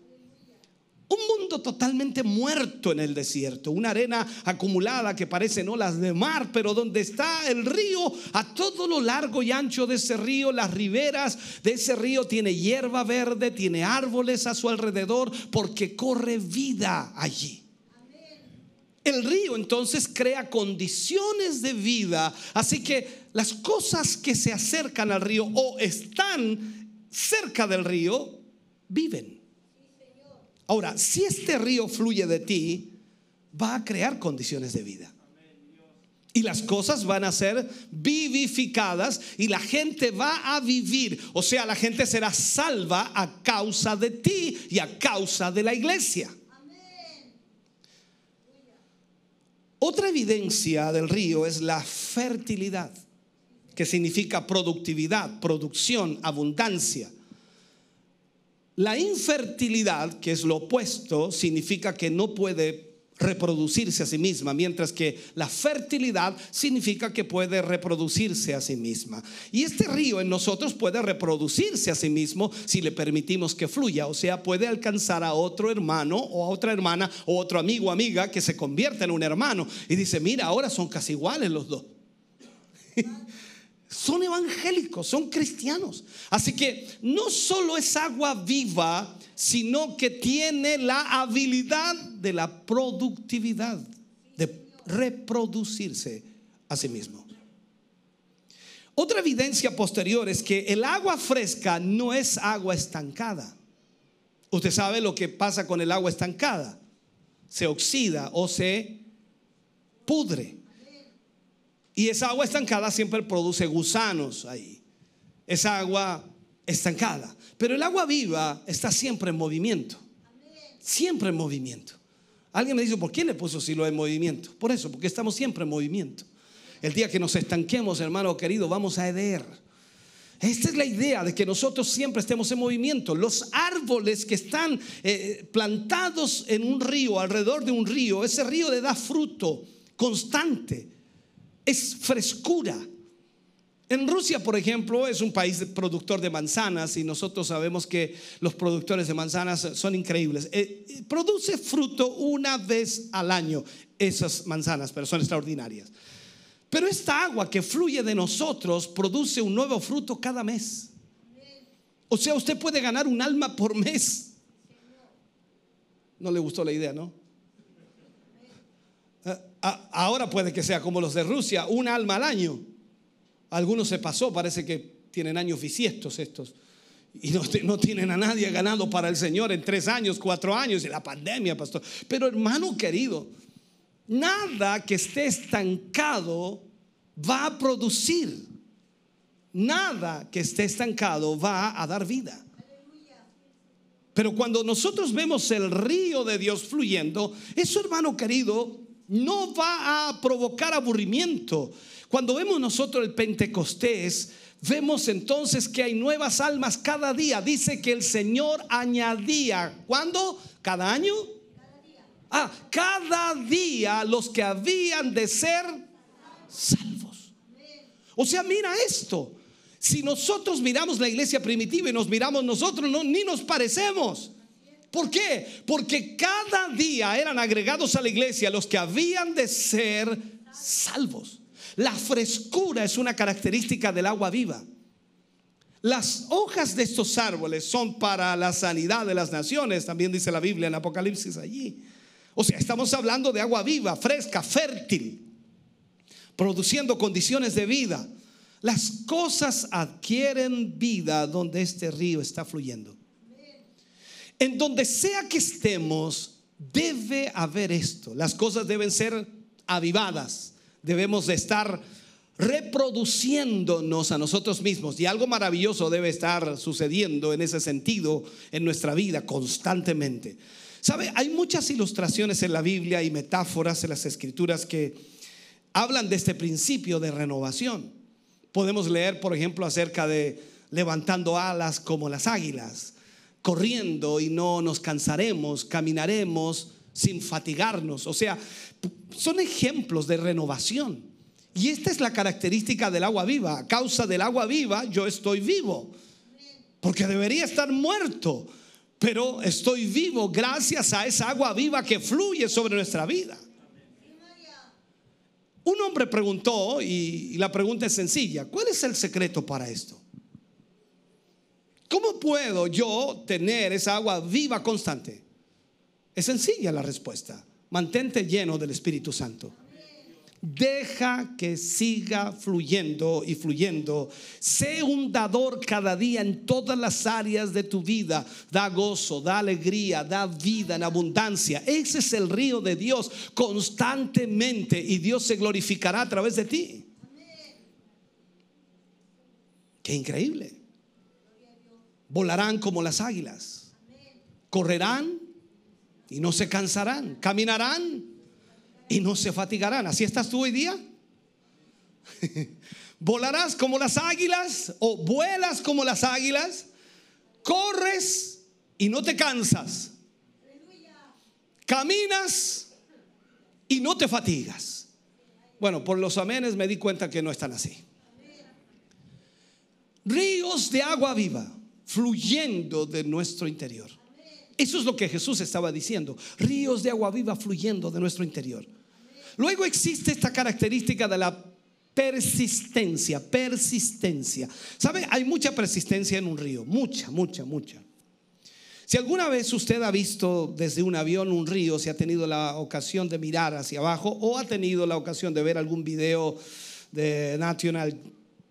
Un mundo totalmente muerto en el desierto, una arena acumulada que parece no las de mar, pero donde está el río, a todo lo largo y ancho de ese río, las riberas de ese río tiene hierba verde, tiene árboles a su alrededor, porque corre vida allí. El río entonces crea condiciones de vida, así que las cosas que se acercan al río o están cerca del río, viven. Ahora, si este río fluye de ti, va a crear condiciones de vida. Y las cosas van a ser vivificadas y la gente va a vivir. O sea, la gente será salva a causa de ti y a causa de la iglesia. Otra evidencia del río es la fertilidad, que significa productividad, producción, abundancia. La infertilidad, que es lo opuesto, significa que no puede reproducirse a sí misma, mientras que la fertilidad significa que puede reproducirse a sí misma. Y este río en nosotros puede reproducirse a sí mismo si le permitimos que fluya, o sea, puede alcanzar a otro hermano o a otra hermana o otro amigo o amiga que se convierta en un hermano y dice, mira, ahora son casi iguales los dos. [laughs] son evangélicos, son cristianos. Así que no solo es agua viva, sino que tiene la habilidad de la productividad, de reproducirse a sí mismo. Otra evidencia posterior es que el agua fresca no es agua estancada. Usted sabe lo que pasa con el agua estancada. Se oxida o se pudre. Y esa agua estancada siempre produce gusanos ahí. Esa agua estancada. Pero el agua viva está siempre en movimiento. Siempre en movimiento. Alguien me dice, ¿por qué le puso silo en movimiento? Por eso, porque estamos siempre en movimiento. El día que nos estanquemos, hermano querido, vamos a heder. Esta es la idea de que nosotros siempre estemos en movimiento. Los árboles que están eh, plantados en un río, alrededor de un río, ese río le da fruto constante es frescura. En Rusia, por ejemplo, es un país productor de manzanas y nosotros sabemos que los productores de manzanas son increíbles. Eh, produce fruto una vez al año esas manzanas, pero son extraordinarias. Pero esta agua que fluye de nosotros produce un nuevo fruto cada mes. O sea, usted puede ganar un alma por mes. No le gustó la idea, ¿no? Ahora puede que sea como los de Rusia, un alma al año. Algunos se pasó, parece que tienen años bisiestos estos. Y [laughs] no, tienen a nadie ganado para el Señor en tres años, cuatro años, y la pandemia, pastor. Pero hermano querido, nada que esté estancado va a producir. Nada que esté estancado va a dar vida. Pero cuando nosotros vemos el río de Dios fluyendo, eso hermano querido no va a provocar aburrimiento. Cuando vemos nosotros el Pentecostés, vemos entonces que hay nuevas almas cada día. Dice que el Señor añadía, ¿cuándo? ¿Cada año? Ah, cada día los que habían de ser salvos. O sea, mira esto. Si nosotros miramos la iglesia primitiva y nos miramos nosotros, no, ni nos parecemos. ¿Por qué? Porque cada día eran agregados a la iglesia los que habían de ser salvos. La frescura es una característica del agua viva. Las hojas de estos árboles son para la sanidad de las naciones, también dice la Biblia en Apocalipsis allí. O sea, estamos hablando de agua viva, fresca, fértil, produciendo condiciones de vida. Las cosas adquieren vida donde este río está fluyendo. En donde sea que estemos, debe haber esto. Las cosas deben ser avivadas. Debemos de estar reproduciéndonos a nosotros mismos. Y algo maravilloso debe estar sucediendo en ese sentido en nuestra vida constantemente. ¿Sabe? Hay muchas ilustraciones en la Biblia y metáforas en las escrituras que hablan de este principio de renovación. Podemos leer, por ejemplo, acerca de levantando alas como las águilas, corriendo y no nos cansaremos, caminaremos sin fatigarnos. O sea, son ejemplos de renovación. Y esta es la característica del agua viva. A causa del agua viva yo estoy vivo. Porque debería estar muerto. Pero estoy vivo gracias a esa agua viva que fluye sobre nuestra vida. Un hombre preguntó, y la pregunta es sencilla, ¿cuál es el secreto para esto? ¿Cómo puedo yo tener esa agua viva constante? Es sencilla la respuesta. Mantente lleno del Espíritu Santo. Deja que siga fluyendo y fluyendo. Sé un dador cada día en todas las áreas de tu vida. Da gozo, da alegría, da vida en abundancia. Ese es el río de Dios constantemente y Dios se glorificará a través de ti. Qué increíble. Volarán como las águilas. Correrán y no se cansarán. Caminarán y no se fatigarán. ¿Así estás tú hoy día? [laughs] Volarás como las águilas o vuelas como las águilas, corres y no te cansas. Caminas y no te fatigas. Bueno, por los amenes me di cuenta que no están así. Ríos de agua viva fluyendo de nuestro interior. Eso es lo que Jesús estaba diciendo. Ríos de agua viva fluyendo de nuestro interior. Luego existe esta característica de la persistencia, persistencia. ¿Sabe? Hay mucha persistencia en un río, mucha, mucha, mucha. Si alguna vez usted ha visto desde un avión un río, si ha tenido la ocasión de mirar hacia abajo o ha tenido la ocasión de ver algún video de National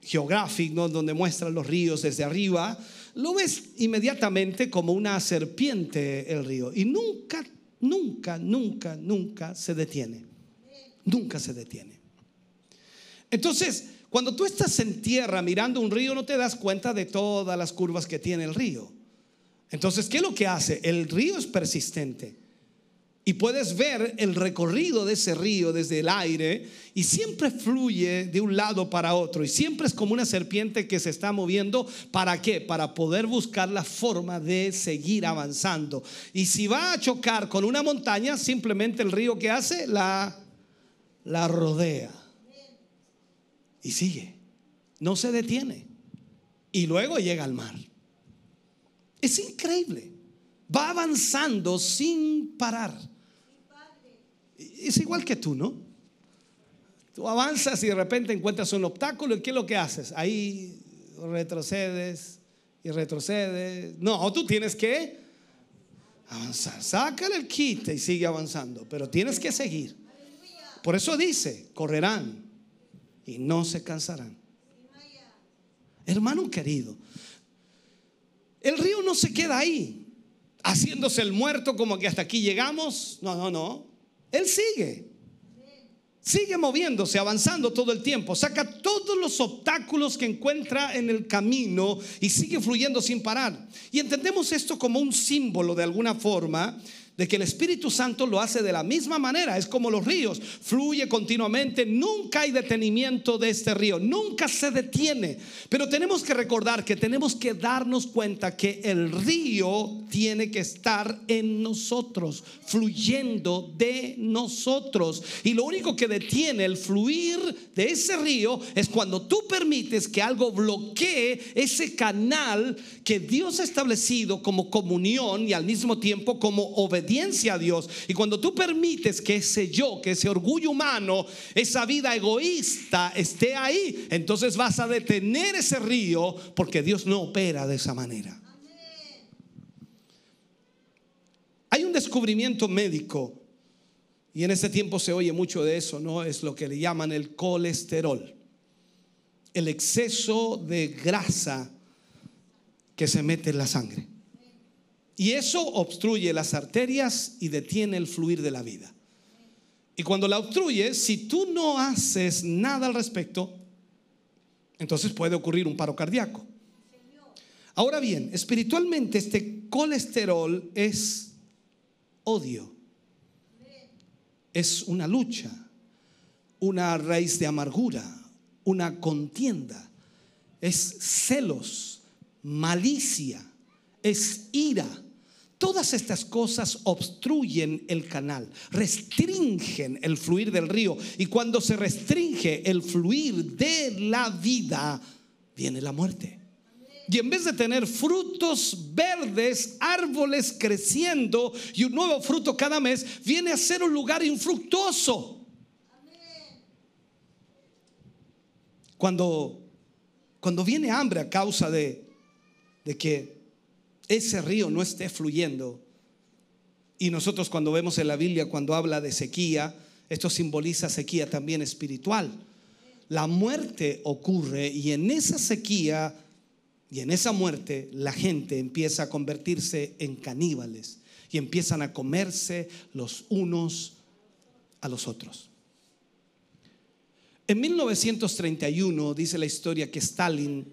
Geographic, donde muestran los ríos desde arriba, lo ves inmediatamente como una serpiente el río y nunca, nunca, nunca, nunca se detiene nunca se detiene. Entonces, cuando tú estás en tierra mirando un río, no te das cuenta de todas las curvas que tiene el río. Entonces, ¿qué es lo que hace? El río es persistente. Y puedes ver el recorrido de ese río desde el aire y siempre fluye de un lado para otro. Y siempre es como una serpiente que se está moviendo. ¿Para qué? Para poder buscar la forma de seguir avanzando. Y si va a chocar con una montaña, simplemente el río que hace la la rodea y sigue. No se detiene. Y luego llega al mar. Es increíble. Va avanzando sin parar. Es igual que tú, ¿no? Tú avanzas y de repente encuentras un obstáculo y ¿qué es lo que haces? Ahí retrocedes y retrocedes. No, tú tienes que avanzar. Sácale el kit y sigue avanzando, pero tienes que seguir. Por eso dice, correrán y no se cansarán. Hermano querido, el río no se queda ahí, haciéndose el muerto como que hasta aquí llegamos. No, no, no. Él sigue. Sigue moviéndose, avanzando todo el tiempo. Saca todos los obstáculos que encuentra en el camino y sigue fluyendo sin parar. Y entendemos esto como un símbolo de alguna forma de que el Espíritu Santo lo hace de la misma manera. Es como los ríos, fluye continuamente, nunca hay detenimiento de este río, nunca se detiene. Pero tenemos que recordar que tenemos que darnos cuenta que el río tiene que estar en nosotros, fluyendo de nosotros. Y lo único que detiene el fluir de ese río es cuando tú permites que algo bloquee ese canal que Dios ha establecido como comunión y al mismo tiempo como obediencia a Dios. Y cuando tú permites que ese yo, que ese orgullo humano, esa vida egoísta esté ahí, entonces vas a detener ese río porque Dios no opera de esa manera. Hay un descubrimiento médico y en este tiempo se oye mucho de eso, ¿no? Es lo que le llaman el colesterol. El exceso de grasa que se mete en la sangre. Y eso obstruye las arterias y detiene el fluir de la vida. Y cuando la obstruye, si tú no haces nada al respecto, entonces puede ocurrir un paro cardíaco. Ahora bien, espiritualmente este colesterol es odio. Es una lucha, una raíz de amargura, una contienda. Es celos, malicia, es ira Todas estas cosas obstruyen el canal, restringen el fluir del río. Y cuando se restringe el fluir de la vida, viene la muerte. Y en vez de tener frutos verdes, árboles creciendo y un nuevo fruto cada mes, viene a ser un lugar infructuoso. Cuando, cuando viene hambre a causa de, de que ese río no esté fluyendo. Y nosotros cuando vemos en la Biblia, cuando habla de sequía, esto simboliza sequía también espiritual. La muerte ocurre y en esa sequía y en esa muerte la gente empieza a convertirse en caníbales y empiezan a comerse los unos a los otros. En 1931 dice la historia que Stalin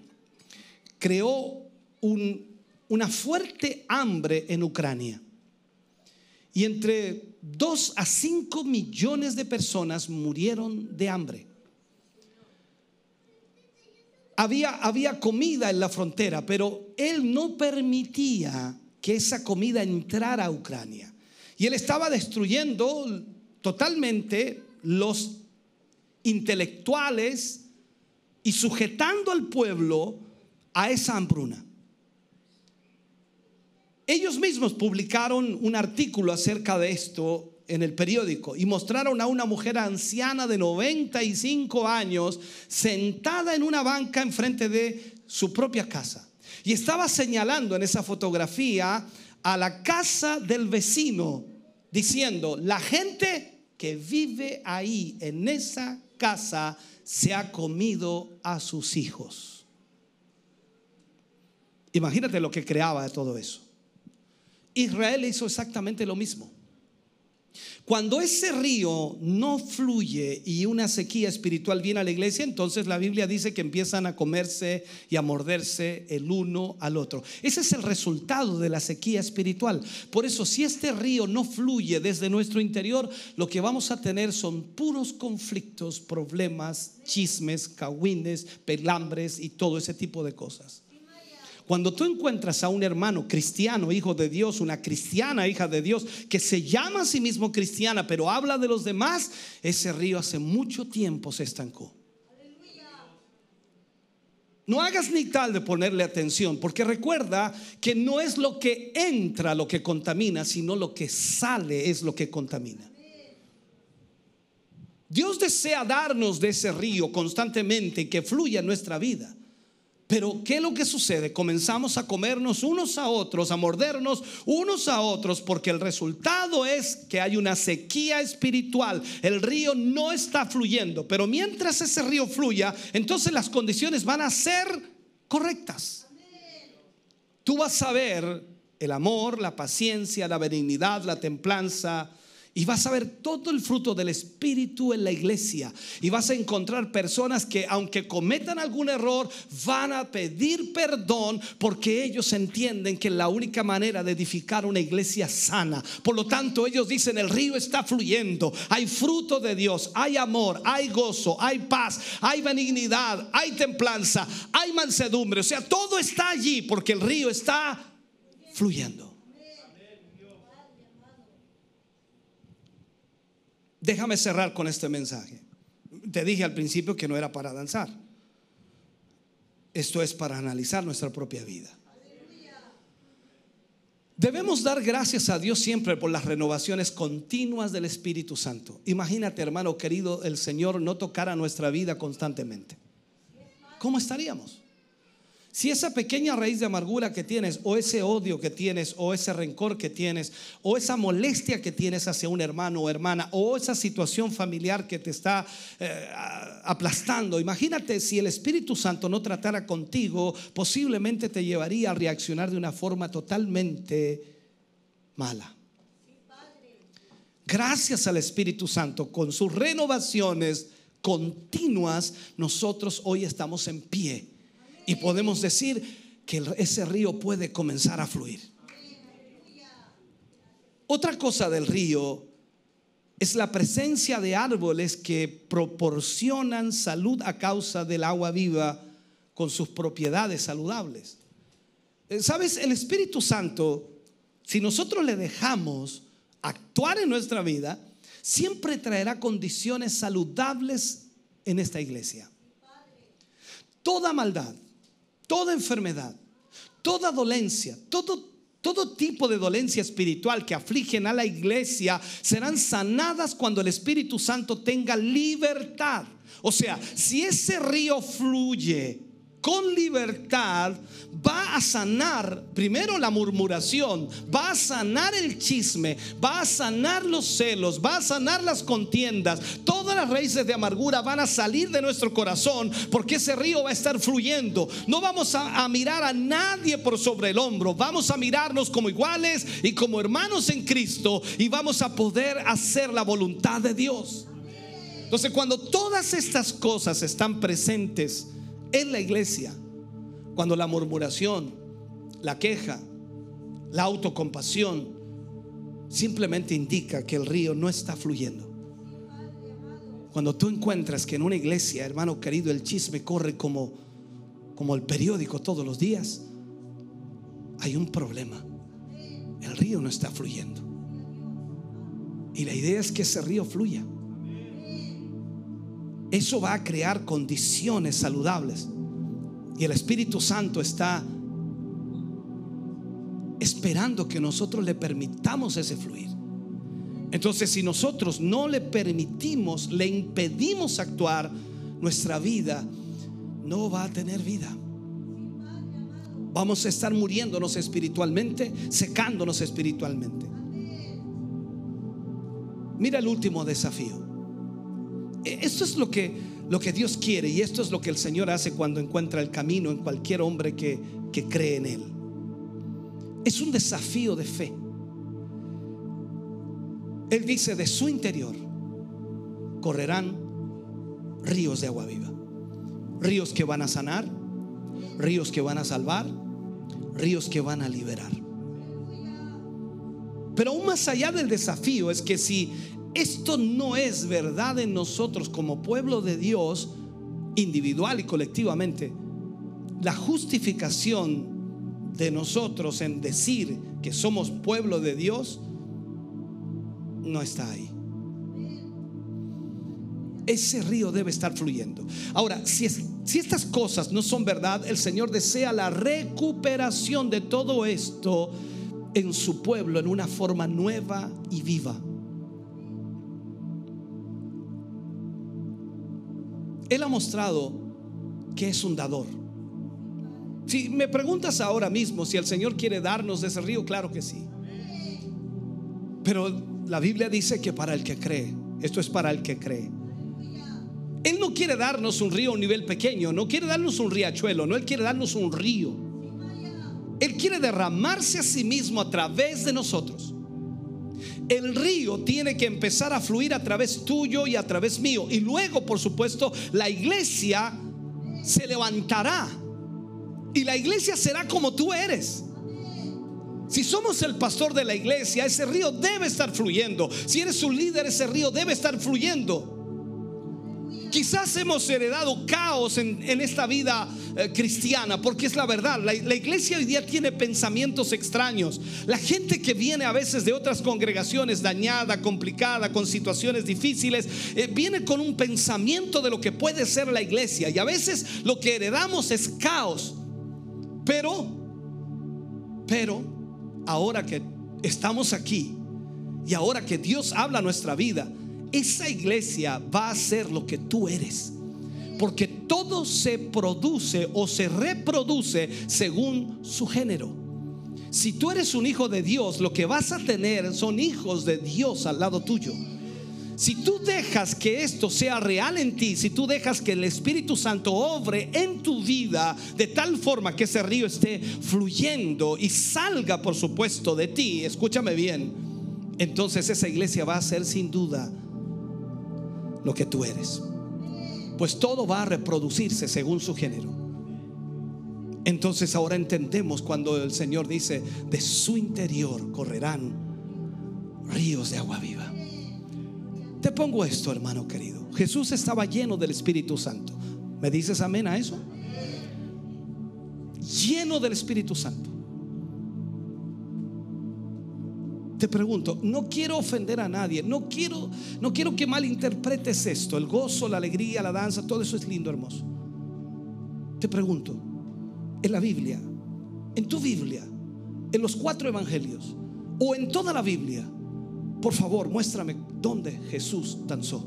creó un una fuerte hambre en Ucrania. Y entre 2 a 5 millones de personas murieron de hambre. Había, había comida en la frontera, pero él no permitía que esa comida entrara a Ucrania. Y él estaba destruyendo totalmente los intelectuales y sujetando al pueblo a esa hambruna. Ellos mismos publicaron un artículo acerca de esto en el periódico y mostraron a una mujer anciana de 95 años sentada en una banca enfrente de su propia casa. Y estaba señalando en esa fotografía a la casa del vecino, diciendo, la gente que vive ahí en esa casa se ha comido a sus hijos. Imagínate lo que creaba de todo eso. Israel hizo exactamente lo mismo. Cuando ese río no fluye y una sequía espiritual viene a la iglesia, entonces la Biblia dice que empiezan a comerse y a morderse el uno al otro. Ese es el resultado de la sequía espiritual. Por eso, si este río no fluye desde nuestro interior, lo que vamos a tener son puros conflictos, problemas, chismes, cagüines, pelambres y todo ese tipo de cosas. Cuando tú encuentras a un hermano cristiano, hijo de Dios, una cristiana, hija de Dios, que se llama a sí mismo cristiana, pero habla de los demás, ese río hace mucho tiempo se estancó. No hagas ni tal de ponerle atención, porque recuerda que no es lo que entra lo que contamina, sino lo que sale es lo que contamina. Dios desea darnos de ese río constantemente que fluya en nuestra vida. Pero ¿qué es lo que sucede? Comenzamos a comernos unos a otros, a mordernos unos a otros, porque el resultado es que hay una sequía espiritual. El río no está fluyendo, pero mientras ese río fluya, entonces las condiciones van a ser correctas. Tú vas a ver el amor, la paciencia, la benignidad, la templanza Y vas a ver todo el fruto del Espíritu en la iglesia. Y vas a encontrar personas que aunque cometan algún error, van a pedir perdón porque ellos entienden que la única manera de edificar una iglesia sana. Por lo tanto, ellos dicen, el río está fluyendo. Hay fruto de Dios, hay amor, hay gozo, hay paz, hay benignidad, hay templanza, hay mansedumbre. O sea, todo está allí porque el río está fluyendo. Déjame cerrar con este mensaje. Te dije al principio que no era para danzar. Esto es para analizar nuestra propia vida. Debemos dar gracias a Dios siempre por las renovaciones continuas del Espíritu Santo. Imagínate, hermano querido, el Señor no tocara nuestra vida constantemente. ¿Cómo estaríamos? Si esa pequeña raíz de amargura que tienes, o ese odio que tienes, o ese rencor que tienes, o esa molestia que tienes hacia un hermano o hermana, o esa situación familiar que te está eh, aplastando, imagínate si el Espíritu Santo no tratara contigo, posiblemente te llevaría a reaccionar de una forma totalmente mala. Gracias al Espíritu Santo, con sus renovaciones continuas, nosotros hoy estamos en pie y podemos decir que ese río puede comenzar a fluir. Otra cosa del río es la presencia de árboles que proporcionan salud a causa del agua viva con sus propiedades saludables. Eh, Sabes, el Espíritu Santo, si nosotros le dejamos actuar en nuestra vida, siempre traerá condiciones saludables en esta iglesia. Toda maldad, toda enfermedad, toda dolencia, todo, todo tipo de dolencia espiritual que afligen a la iglesia serán sanadas cuando el Espíritu Santo tenga libertad. O sea, si ese río fluye con libertad va a sanar primero la murmuración, va a sanar el chisme, va a sanar los celos, va a sanar las contiendas. Todas las raíces de amargura van a salir de nuestro corazón porque ese río va a estar fluyendo. No vamos a, mirar a nadie por sobre el hombro, vamos a mirarnos como iguales y como hermanos en Cristo y vamos a poder hacer la voluntad de Dios. Entonces cuando todas estas cosas están presentes, en la iglesia, cuando la murmuración, la queja, la autocompasión simplemente indica que el río no está fluyendo. Cuando tú encuentras que en una iglesia, hermano querido, el chisme corre como como el periódico todos los días, hay un problema. El río no está fluyendo. Y la idea es que ese río fluya. Eso va a crear condiciones saludables. Y el Espíritu Santo está esperando que nosotros le permitamos ese fluir. Entonces, si nosotros no le permitimos, le impedimos actuar, nuestra vida no va a tener vida. Vamos a estar muriéndonos espiritualmente, secándonos espiritualmente. Mira el último desafío. Esto es lo que, lo que Dios quiere y esto es lo que el Señor hace cuando encuentra el camino en cualquier hombre que, que cree en Él. Es un desafío de fe. Él dice, de su interior correrán ríos de agua viva. Ríos que van a sanar, ríos que van a salvar, ríos que van a liberar. Pero aún más allá del desafío es que si esto no es verdad en nosotros como pueblo de Dios, individual y colectivamente, la justificación de nosotros en decir que somos pueblo de Dios no está ahí. Ese río debe estar fluyendo. Ahora, si, estas cosas no son verdad, el Señor desea la recuperación de todo esto en su pueblo en una forma nueva y viva. Él ha mostrado que es un dador. Si me preguntas ahora mismo si el Señor quiere darnos de ese río, claro que sí. Pero la Biblia dice que para el que cree, esto es para el que cree. Él no quiere darnos un río a un nivel pequeño, no quiere darnos un riachuelo, no, Él quiere darnos un río. Él quiere derramarse a sí mismo a través de nosotros. El río tiene que empezar a fluir a través tuyo y a través mío. Y luego, por supuesto, la iglesia se levantará. Y la iglesia será como tú eres. Si somos el pastor de la iglesia, ese río debe estar fluyendo. Si eres un líder, ese río debe estar fluyendo. Quizás hemos heredado caos en, esta vida eh, cristiana, porque es la verdad, la, iglesia hoy día tiene pensamientos extraños. La gente que viene a veces de otras congregaciones dañada, complicada, con situaciones difíciles, eh, viene con un pensamiento de lo que puede ser la iglesia. Y a veces lo que heredamos es caos. Pero, pero, ahora que estamos aquí y ahora que Dios habla nuestra vida, esa iglesia va a ser lo que tú eres. Porque todo se produce o se reproduce según su género. Si tú eres un hijo de Dios, lo que vas a tener son hijos de Dios al lado tuyo. Si tú dejas que esto sea real en ti, si tú dejas que el Espíritu Santo obre en tu vida de tal forma que ese río esté fluyendo y salga, por supuesto, de ti, escúchame bien, entonces esa iglesia va a ser sin duda lo que tú eres. Pues todo va a reproducirse según su género. Entonces ahora entendemos cuando el Señor dice, de su interior correrán ríos de agua viva. Te pongo esto, hermano querido. Jesús estaba lleno del Espíritu Santo. ¿Me dices amén a eso? Lleno del Espíritu Santo. Te pregunto, no quiero ofender a nadie, no quiero, no quiero que malinterpretes esto, el gozo, la alegría, la danza, todo eso es lindo, hermoso. Te pregunto, en la Biblia, en tu Biblia, en los cuatro evangelios o en toda la Biblia, por favor, muéstrame dónde Jesús danzó.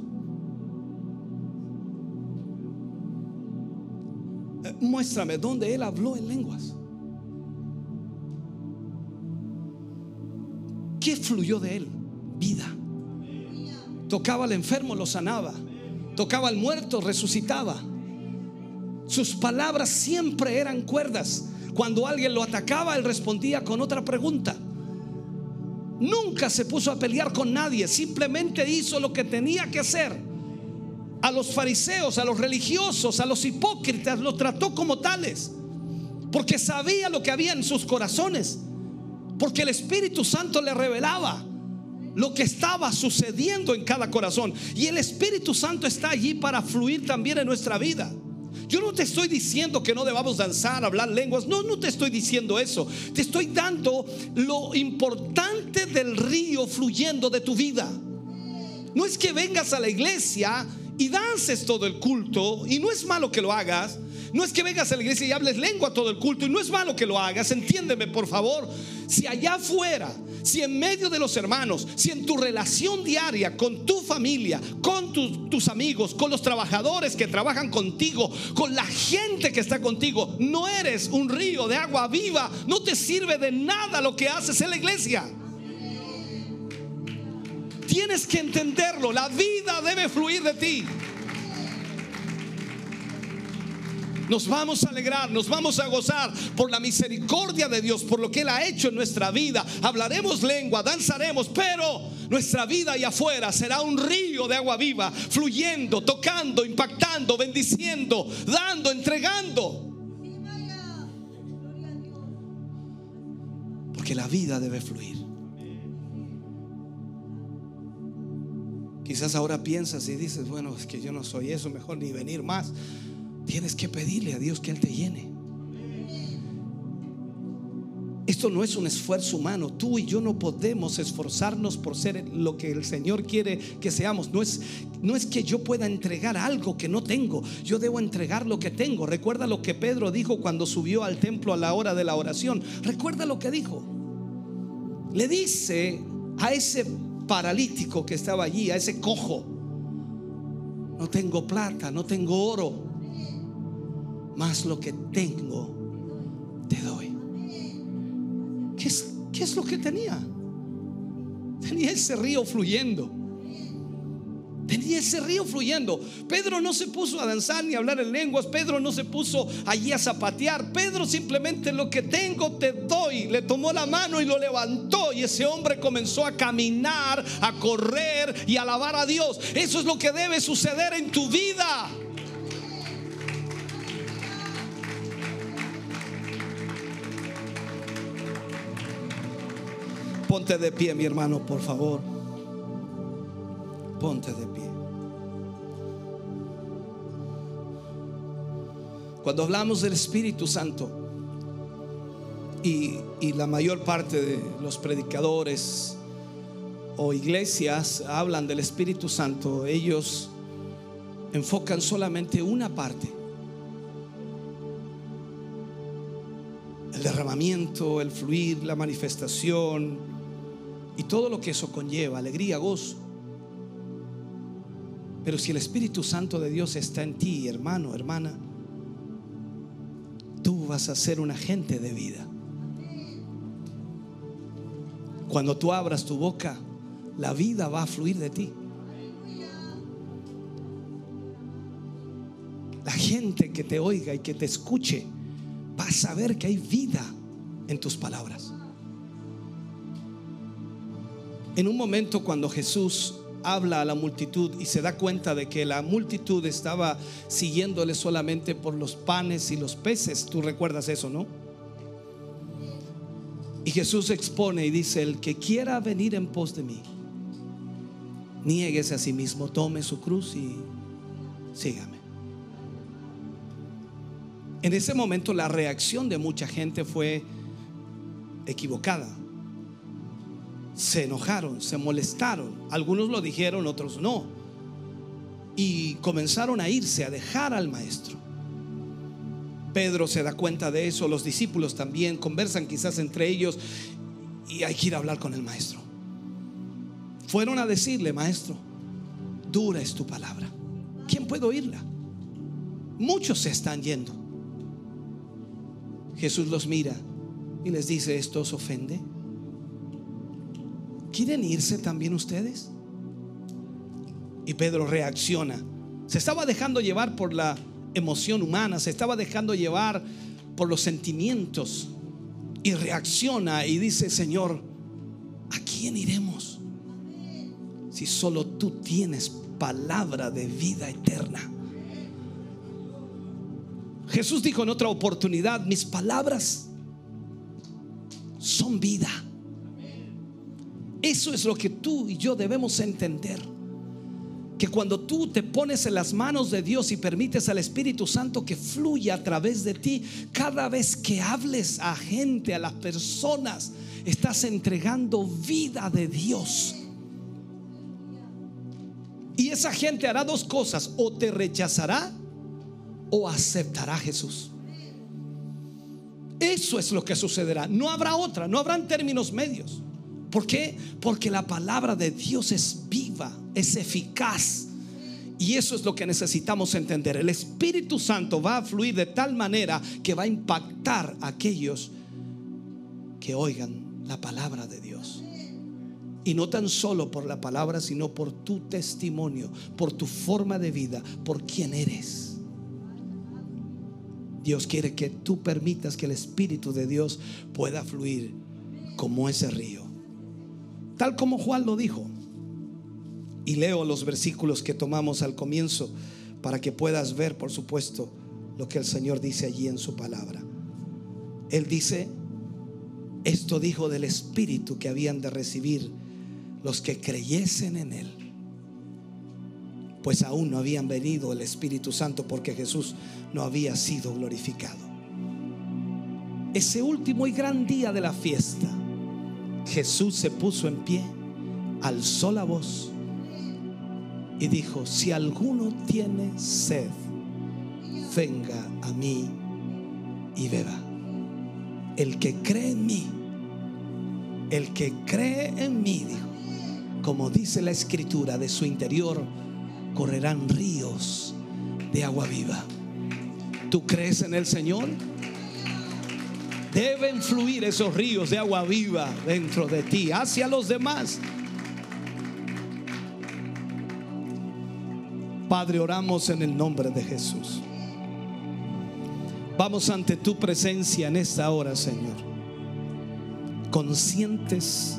Eh, muéstrame dónde Él habló en lenguas. ¿Qué fluyó de él? Vida. Tocaba al enfermo, lo sanaba. Tocaba al muerto, resucitaba. Sus palabras siempre eran cuerdas. Cuando alguien lo atacaba, él respondía con otra pregunta. Nunca se puso a pelear con nadie, simplemente hizo lo que tenía que hacer. A los fariseos, a los religiosos, a los hipócritas, los trató como tales, porque sabía lo que había en sus corazones. Porque el Espíritu Santo le revelaba lo que estaba sucediendo en cada corazón. Y el Espíritu Santo está allí para fluir también en nuestra vida. Yo no te estoy diciendo que no debamos danzar, hablar lenguas. No, no te estoy diciendo eso. Te estoy dando lo importante del río fluyendo de tu vida. No es que vengas a la iglesia y dances todo el culto, y no es malo que lo hagas. No es que vengas a la iglesia y hables lengua todo el culto, y no es malo que lo hagas. Entiéndeme, por favor. Si allá afuera, si en medio de los hermanos, si en tu relación diaria con tu familia, con tus amigos, con los trabajadores que trabajan contigo, con la gente que está contigo, no eres un río de agua viva, no te sirve de nada lo que haces en la iglesia. Tienes que entenderlo, la vida debe fluir de ti. Nos vamos a alegrar, nos vamos a gozar por la misericordia de Dios, por lo que Él ha hecho en nuestra vida. Hablaremos lengua, danzaremos, pero nuestra vida allá afuera será un río de agua viva, fluyendo, tocando, impactando, bendiciendo, dando, entregando. Porque la vida debe fluir. Quizás ahora piensas y dices, bueno, es que yo no soy eso, mejor ni venir más. Tienes que pedirle a Dios que Él te llene. Esto no es un esfuerzo humano. Tú y yo no podemos esforzarnos por ser lo que el Señor quiere que seamos. No es, no es que yo pueda entregar algo que no tengo. Yo debo entregar lo que tengo. Recuerda lo que Pedro dijo cuando subió al templo a la hora de la oración. Recuerda lo que dijo. Le dice a ese paralítico que estaba allí, a ese cojo, no tengo plata, no tengo oro más lo que tengo te doy. ¿Qué es, ¿Qué es lo que tenía? Tenía ese río fluyendo. Tenía ese río fluyendo. Pedro no se puso a danzar ni a hablar en lenguas. Pedro no se puso allí a zapatear. Pedro simplemente lo que tengo te doy. Le tomó la mano y lo levantó. Y ese hombre comenzó a caminar, a correr y a alabar a Dios. Eso es lo que debe suceder en tu vida. Ponte de pie, mi hermano, por favor. Ponte de pie. Cuando hablamos del Espíritu Santo y, la mayor parte de los predicadores o iglesias hablan del Espíritu Santo, ellos enfocan solamente una parte. El derramamiento, el fluir, la manifestación y todo lo que eso conlleva, alegría, gozo. Pero si el Espíritu Santo de Dios está en ti, hermano, hermana, vas a ser un agente de vida. Cuando tú abras tu boca, la vida va a fluir de ti. La gente que te oiga y que te escuche va a saber que hay vida en tus palabras. En un momento cuando Jesús habla a la multitud y se da cuenta de que la multitud estaba siguiéndole solamente por los panes y los peces. Tú recuerdas eso, ¿no? Y Jesús expone y dice, el que quiera venir en pos de mí, niéguese a sí mismo, tome su cruz y sígame. En ese momento la reacción de mucha gente fue equivocada se enojaron, se molestaron. Algunos lo dijeron, otros no. Y comenzaron a irse, a dejar al maestro. Pedro se da cuenta de eso, los discípulos también conversan quizás entre ellos y hay que ir a hablar con el maestro. Fueron a decirle, maestro, dura es tu palabra. ¿Quién puede oírla? Muchos se están yendo. Jesús los mira y les dice, ¿esto os ofende? ¿Quieren irse también ustedes? Y Pedro reacciona. Se estaba dejando llevar por la emoción humana, se estaba dejando llevar por los sentimientos y reacciona y dice, Señor, ¿a quién iremos? Si solo tú tienes palabra de vida eterna. Jesús dijo en otra oportunidad, mis palabras son vida eso es lo que tú y yo debemos entender. Que cuando tú te pones en las manos de Dios y permites al Espíritu Santo que fluya a través de ti, cada vez que hables a gente, a las personas, estás entregando vida de Dios. Y esa gente hará dos cosas, o te rechazará o aceptará a Jesús. Eso es lo que sucederá. No habrá otra, no habrán términos medios. ¿Por qué? Porque la palabra de Dios es viva, es eficaz. Y eso es lo que necesitamos entender. El Espíritu Santo va a fluir de tal manera que va a impactar a aquellos que oigan la palabra de Dios. Y no tan solo por la palabra, sino por tu testimonio, por tu forma de vida, por quién eres. Dios quiere que tú permitas que el Espíritu de Dios pueda fluir como ese río. Tal como Juan lo dijo. Y leo los versículos que tomamos al comienzo para que puedas ver, por supuesto, lo que el Señor dice allí en su palabra. Él dice, esto dijo del Espíritu que habían de recibir los que creyesen en Él. Pues aún no habían venido el Espíritu Santo porque Jesús no había sido glorificado. Ese último y gran día de la fiesta Jesús se puso en pie, alzó la voz y dijo, si alguno tiene sed, venga a mí y beba. El que cree en mí, el que cree en mí, dijo, como dice la escritura, de su interior correrán ríos de agua viva. ¿Tú crees en el Señor? Deben fluir esos ríos de agua viva dentro de ti, hacia los demás. Padre, oramos en el nombre de Jesús. Vamos ante tu presencia en esta hora, Señor. Conscientes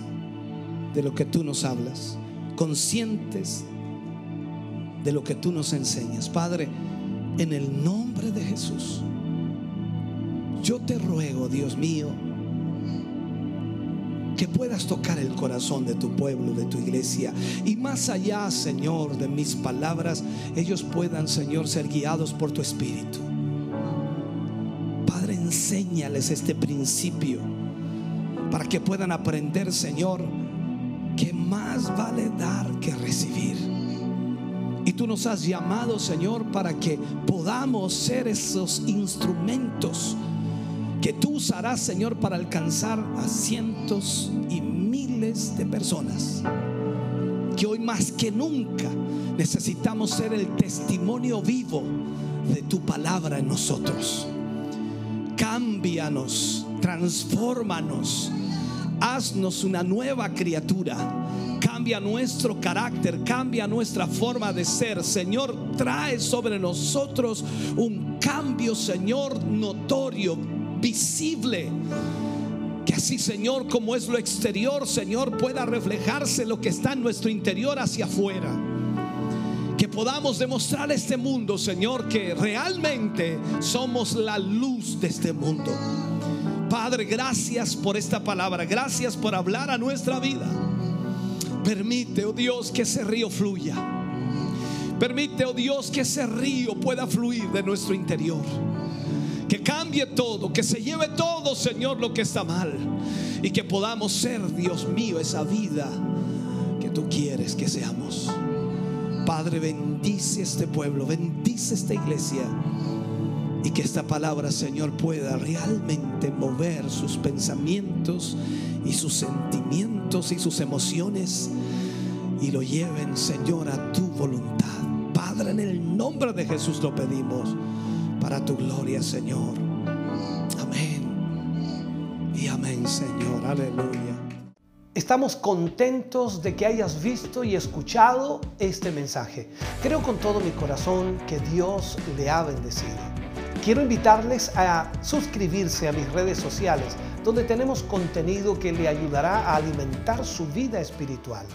de lo que tú nos hablas. Conscientes de lo que tú nos enseñas. Padre, en el nombre de Jesús, yo te ruego, Dios mío, que puedas tocar el corazón de tu pueblo, de tu iglesia. Y más allá, Señor, de mis palabras, ellos puedan, Señor, ser guiados por tu Espíritu. Padre, enséñales este principio para que puedan aprender, Señor, que más vale dar que recibir. Y tú nos has llamado, Señor, para que podamos ser esos instrumentos que tú usarás, Señor, para alcanzar a cientos y miles de personas. Que hoy más que nunca necesitamos ser el testimonio vivo de tu palabra en nosotros. Cámbianos, transfórmanos, haznos una nueva criatura. Cambia nuestro carácter, cambia nuestra forma de ser. Señor, trae sobre nosotros un cambio, Señor, notorio, visible. Que así, Señor, como es lo exterior, Señor, pueda reflejarse lo que está en nuestro interior hacia afuera. Que podamos demostrar a este mundo, Señor, que realmente somos la luz de este mundo. Padre, gracias por esta palabra. Gracias por hablar a nuestra vida. Permite, oh Dios, que ese río fluya. Permite, oh Dios, que ese río pueda fluir de nuestro interior que cambie todo, que se lleve todo, Señor, lo que está mal. Y que podamos ser, Dios mío, esa vida que tú quieres que seamos. Padre, bendice este pueblo, bendice esta iglesia. Y que esta palabra, Señor, pueda realmente mover sus pensamientos y sus sentimientos y sus emociones. Y lo lleven, Señor, a tu voluntad. Padre, en el nombre de Jesús lo pedimos para tu gloria, Señor. Amén. Y amén, Señor. Aleluya. Estamos contentos de que hayas visto y escuchado este mensaje. Creo con todo mi corazón que Dios le ha bendecido. Quiero invitarles a suscribirse a mis redes sociales, donde tenemos contenido que le ayudará a alimentar su vida espiritual.